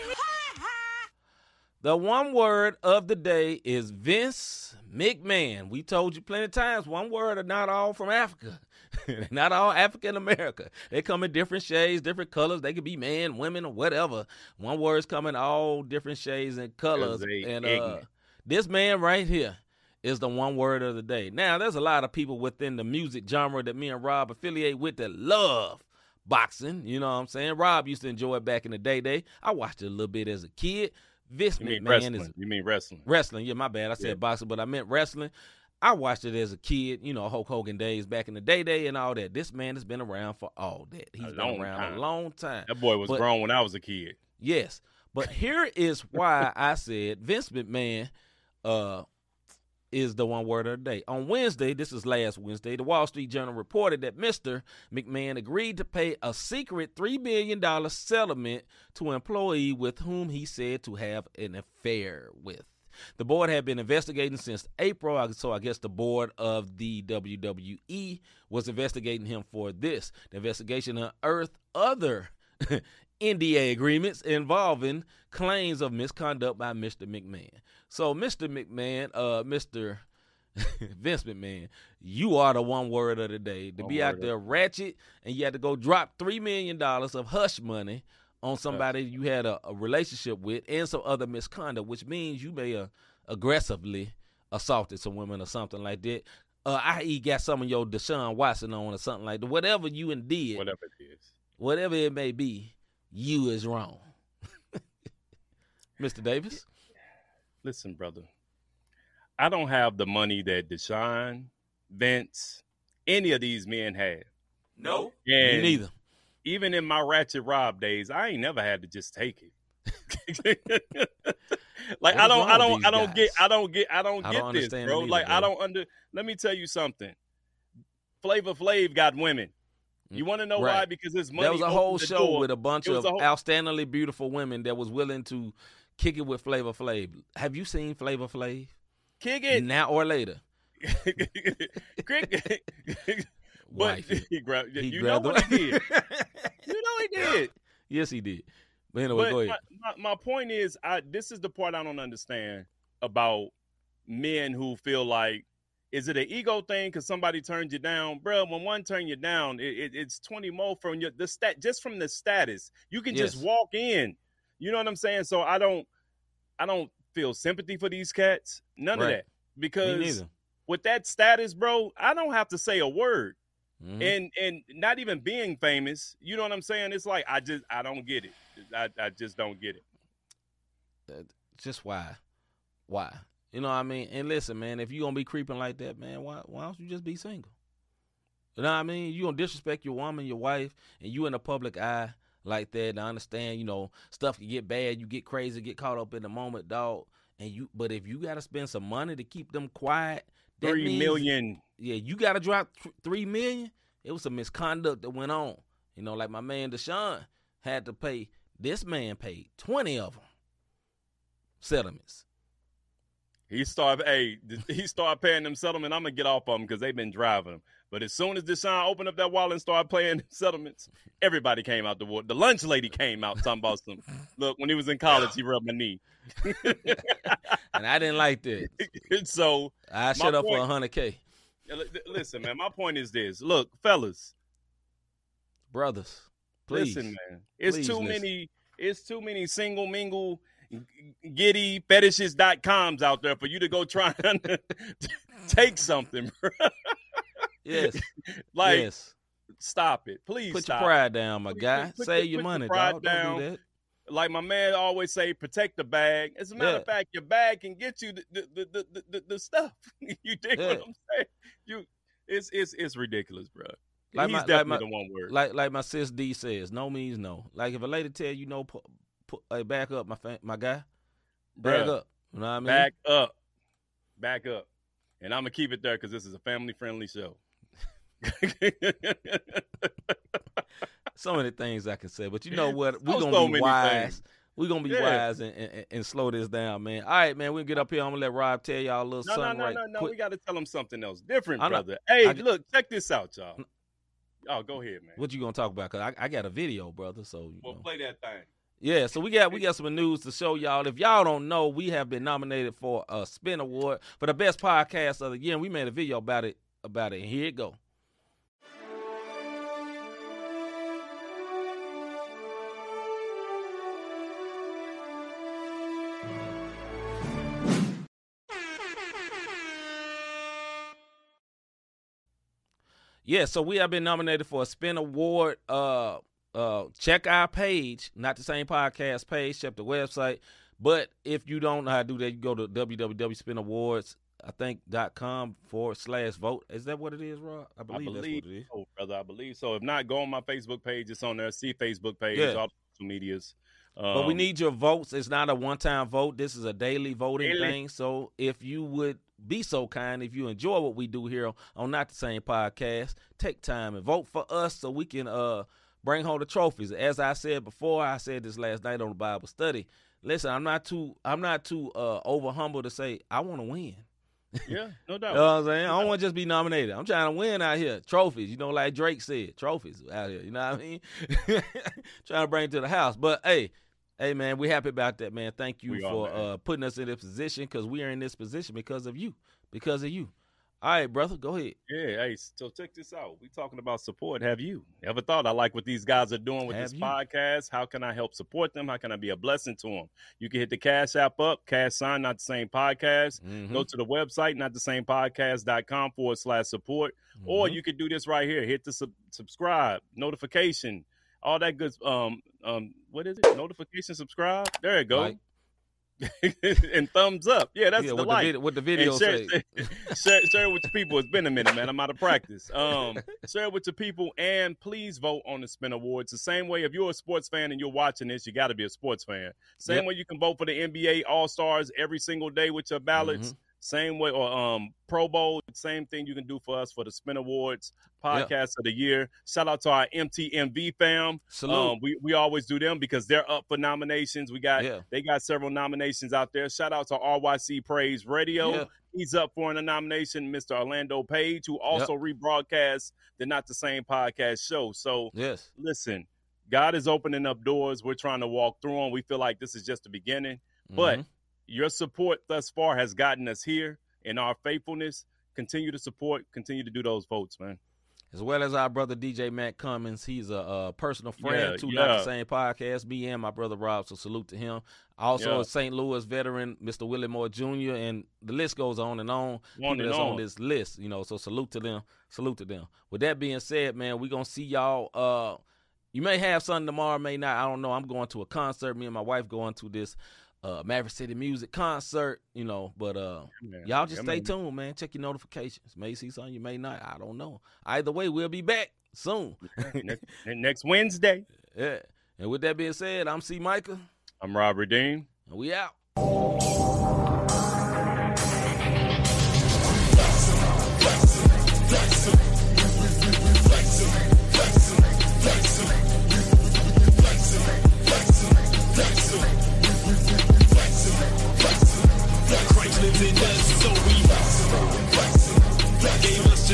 Speaker 2: The one word of the day is Vince McMahon. We told you plenty of times, one word are not all from Africa. Not all African America. They come in different shades, different colors. They could be men, women, or whatever. One word's come in all different shades and colors. And uh, this man right here is the one word of the day. Now, there's a lot of people within the music genre that me and Rob affiliate with that love boxing. You know what I'm saying? Rob used to enjoy it back in the day. Day I watched it a little bit as a kid.
Speaker 3: Mean
Speaker 2: McMahon
Speaker 3: wrestling?
Speaker 2: is
Speaker 3: You mean wrestling?
Speaker 2: wrestling. Yeah, my bad. I said
Speaker 3: Yeah.
Speaker 2: boxing, but I meant wrestling. I watched it as a kid, you know, Hulk Hogan days back in the day, day, and all that. This man has been around for all that. He's been around
Speaker 3: time.
Speaker 2: a long time.
Speaker 3: That boy was
Speaker 2: But-
Speaker 3: grown when I was a kid.
Speaker 2: Yes. But here is why I said Vince McMahon uh, is the one word of the day. On Wednesday, this is last Wednesday, the Wall Street Journal reported that Mr. McMahon agreed to pay a secret $3 million settlement to an employee with whom he said to have an affair with. The board had been investigating since April, so I guess the board of the WWE was investigating him for this. The investigation unearthed other NDA agreements involving claims of misconduct by Mr. McMahon. So, Mr. McMahon, uh, Mr. Vince McMahon, you are the one word of the day. To
Speaker 3: One
Speaker 2: be out
Speaker 3: of
Speaker 2: there ratchet and you had to go drop $3 million of hush money on somebody you had a, a relationship with and some other misconduct, which means you may have aggressively assaulted some women or something like that. Uh, i.e., got some of your Deshaun Watson on or something like that. Whatever you and did,
Speaker 3: Whatever it is.
Speaker 2: whatever it may be, you is wrong. Mr. Davis?
Speaker 3: Listen, brother. I don't have the money that Deshaun, Vince, any of these men had.
Speaker 2: No.
Speaker 3: And
Speaker 2: Me neither.
Speaker 3: even in my ratchet rob days, I ain't never had to just take it. like I don't, I don't, I don't get. I don't get, I don't
Speaker 2: I
Speaker 3: get
Speaker 2: don't
Speaker 3: this, bro.
Speaker 2: either,
Speaker 3: like I don't under. Let me tell you something. Flavor Flav got women. You mm, want to know why? Because his money.
Speaker 2: There was a whole show
Speaker 3: door.
Speaker 2: with a bunch of
Speaker 3: a whole-
Speaker 2: outstandingly beautiful women that was willing to kick it with Flavor Flav. Have you seen Flavor Flav?
Speaker 3: kick it.
Speaker 2: Now or later.
Speaker 3: Crick. but he grabbed.
Speaker 2: He
Speaker 3: you
Speaker 2: grabbed
Speaker 3: know what he did. You know he did.
Speaker 2: yes, he did. But anyway,
Speaker 3: But
Speaker 2: go ahead.
Speaker 3: my, my, my point is, I this is the part I don't understand about men who feel like, is it an ego thing because somebody turned you down, bro? When one turn you down, it, it, it's twenty more from your the stat just from the status. You can just walk in. You know what I'm saying? So I don't, I don't feel sympathy for these cats. None of that because with that status, bro, I don't have to say a word
Speaker 2: Mhm.
Speaker 3: and and not even being famous you know what i'm saying it's like i just i don't get it i, I just don't get it
Speaker 2: just why? Why? You know what I mean? And listen, man, if you gonna be creeping like that, man, why why don't you just be single? You know what I mean? You gonna disrespect your woman, your wife, and you in the public eye like that. And I understand, you know, stuff can get bad, you get crazy, get caught up in the moment, dog. And you, but if you gotta spend some money to keep them quiet, that
Speaker 3: Three
Speaker 2: means-
Speaker 3: million.
Speaker 2: yeah, you got to drop th- three million. It was some misconduct that went on. You know, like my man Deshaun had to pay. This man paid twenty of them settlements.
Speaker 3: he started hey he started paying them settlement i'm gonna get off of them because they've been driving them but as soon as Deshaun opened up that wallet and started playing settlements everybody came out the water the lunch lady came out talking about some look when he was in college he rubbed my knee
Speaker 2: and I didn't like that.
Speaker 3: so
Speaker 2: I shut up for
Speaker 3: point-
Speaker 2: a hundred k,
Speaker 3: listen man my point is this look fellas
Speaker 2: brothers. Please,
Speaker 3: Listen, man, it's too
Speaker 2: listen.
Speaker 3: many. It's too many single mingle, giddy fetishes.coms out there for you to go trying to take something, bro.
Speaker 2: Yes,
Speaker 3: like,
Speaker 2: yes.
Speaker 3: stop it, please.
Speaker 2: Put your pride down, my guy.
Speaker 3: put- put
Speaker 2: Save
Speaker 3: your-
Speaker 2: your
Speaker 3: put your
Speaker 2: money,
Speaker 3: pride
Speaker 2: dog.
Speaker 3: down.
Speaker 2: Don't do that.
Speaker 3: Like my man always say, protect the bag. As a matter of fact, your bag can get you the the the the, the, the stuff. you dig
Speaker 2: Yeah.
Speaker 3: what I'm saying? You, it's it's it's ridiculous, bro.
Speaker 2: Like
Speaker 3: He's
Speaker 2: my- like my-
Speaker 3: the one word.
Speaker 2: Like like my sis D says, no means no. Like if a lady tell you no, put, put, hey, back up, my fa- my guy. Back
Speaker 3: Bruh.
Speaker 2: up. You know what I mean?
Speaker 3: Back up. Back up. And I'm gonna keep it there because this is a family friendly show.
Speaker 2: So many things I can say, but you know what? We're
Speaker 3: So,
Speaker 2: gonna
Speaker 3: so
Speaker 2: be wise.
Speaker 3: things.
Speaker 2: We're gonna be
Speaker 3: Yeah.
Speaker 2: wise and, and, and slow this down, man. All right, man. We'll get up here. I'm gonna let Rob tell y'all a little
Speaker 3: no, no,
Speaker 2: something
Speaker 3: no,
Speaker 2: right
Speaker 3: no, no.
Speaker 2: quick.
Speaker 3: We got to tell them something else different,
Speaker 2: I'm not-
Speaker 3: brother. hey,
Speaker 2: I-
Speaker 3: look, check this out, y'all. Oh, go ahead, man.
Speaker 2: What you gonna talk about? Cause I, I got a video, brother. So you
Speaker 3: Well,
Speaker 2: know.
Speaker 3: play that thing.
Speaker 2: yeah. So we got we got some news to show y'all. If y'all don't know, we have been nominated for a Spin Award for the best podcast of the year. And we made a video about it about it. And here it go. Yeah, so we have been nominated for a Spin Award. Uh, uh, check our page, not the same podcast page, check the website. But if you don't know how to do that, you go to www.spinawards, I think dot com forward slash vote. Is that what it is, Rob? I
Speaker 3: I
Speaker 2: believe,
Speaker 3: believe,
Speaker 2: that's what it is.
Speaker 3: so, brother. I believe so. If not, go on my Facebook page. It's on there. See Facebook page,
Speaker 2: Yeah.
Speaker 3: all social medias.
Speaker 2: But we
Speaker 3: Um,
Speaker 2: need your votes. It's not a one time vote. This is a daily voting
Speaker 3: Daily.
Speaker 2: thing. So if you would be so kind, if you enjoy what we do here on Not the Same Podcast, take time and vote for us so we can uh bring home the trophies. As I said before, I said this last night on the Bible study. Listen, I'm not too I'm not too uh over humble to say I want to win.
Speaker 3: Yeah, no doubt.
Speaker 2: You know what I'm saying? I don't want to just be nominated. I'm trying to win out here. Trophies, you know, like Drake said, trophies out here. You know what I mean? trying to bring it to the house. But hey, hey man, we happy about that, man. Thank you
Speaker 3: We
Speaker 2: for
Speaker 3: man.
Speaker 2: uh, putting us in this position because we are in this position because of you. Because of you. All right, brother, go ahead.
Speaker 3: Yeah, hey, so check this out. We talking about support. Have you ever thought I like what these guys are doing with
Speaker 2: Have
Speaker 3: this
Speaker 2: you?
Speaker 3: podcast? How can I help support them? How can I be a blessing to them? You can hit the Cash App up, Cash Sign, not the same podcast.
Speaker 2: Mhm.
Speaker 3: Go to the website, not the same podcast.com forward slash support. Or
Speaker 2: Mhm.
Speaker 3: you could do this right here. Hit the sub- subscribe, notification all that good. Um, um, what is it? Notification, subscribe. There it goes. and thumbs up. Yeah, that's
Speaker 2: yeah,
Speaker 3: the
Speaker 2: what
Speaker 3: like.
Speaker 2: The vid- what the video
Speaker 3: share,
Speaker 2: say.
Speaker 3: share, share it with your people. It's been a minute, man. I'm out of practice. Um, share it with your people, and please vote on the Spin Awards. The same way, if you're a sports fan and you're watching this, you got to be a sports fan. Same
Speaker 2: Yep.
Speaker 3: way you can vote for the NBA All Stars every single day with your ballots.
Speaker 2: Mhm.
Speaker 3: Same way, or um, Pro Bowl. Same thing you can do for us for the Spin Awards podcast of the year. Shout out to our MTMV fam.
Speaker 2: Salute.
Speaker 3: Um, we we always do them because they're up for nominations. We got
Speaker 2: yeah.
Speaker 3: they got several nominations out there. Shout out to RYC Praise Radio.
Speaker 2: Yeah.
Speaker 3: He's up for a nomination. Mr. Orlando Page, who also rebroadcasts the Not the Same podcast show. So
Speaker 2: Yes.
Speaker 3: listen, God is opening up doors. We're trying to walk through them. We feel like this is just the beginning. But
Speaker 2: Mhm.
Speaker 3: Your support thus far has gotten us here and our faithfulness. Continue to support, continue to do those votes, man.
Speaker 2: as well as our brother DJ Matt Cummins. He's a, uh personal friend
Speaker 3: Yeah,
Speaker 2: to
Speaker 3: yeah.
Speaker 2: Not the Same Podcast. Me and my brother Rob, so salute to him. Also,
Speaker 3: Yeah.
Speaker 2: a St. Louis veteran, Mr. Willie Moore Jr., and the list goes on and on.
Speaker 3: On
Speaker 2: people that's
Speaker 3: on.
Speaker 2: on this list, you know. So salute to them. Salute to them. With that being said, man, we're gonna see y'all. Uh, you may have something tomorrow, may not. I don't know. I'm going to a concert. Me and my wife going to this uh Maverick City Music concert. You know, but uh,
Speaker 3: Man,
Speaker 2: y'all just
Speaker 3: yeah,
Speaker 2: stay
Speaker 3: man.
Speaker 2: tuned, man. Check your notifications. May see something, you may not. I don't know. Either way, we'll be back soon.
Speaker 3: next, next Wednesday.
Speaker 2: yeah. And with that being said, I'm C. Micah,
Speaker 3: I'm Robert Dean.
Speaker 2: and we out.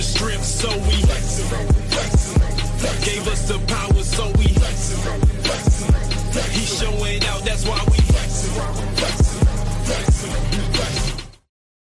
Speaker 1: Strength, so we gave us the power, so we. He's showing out, that's why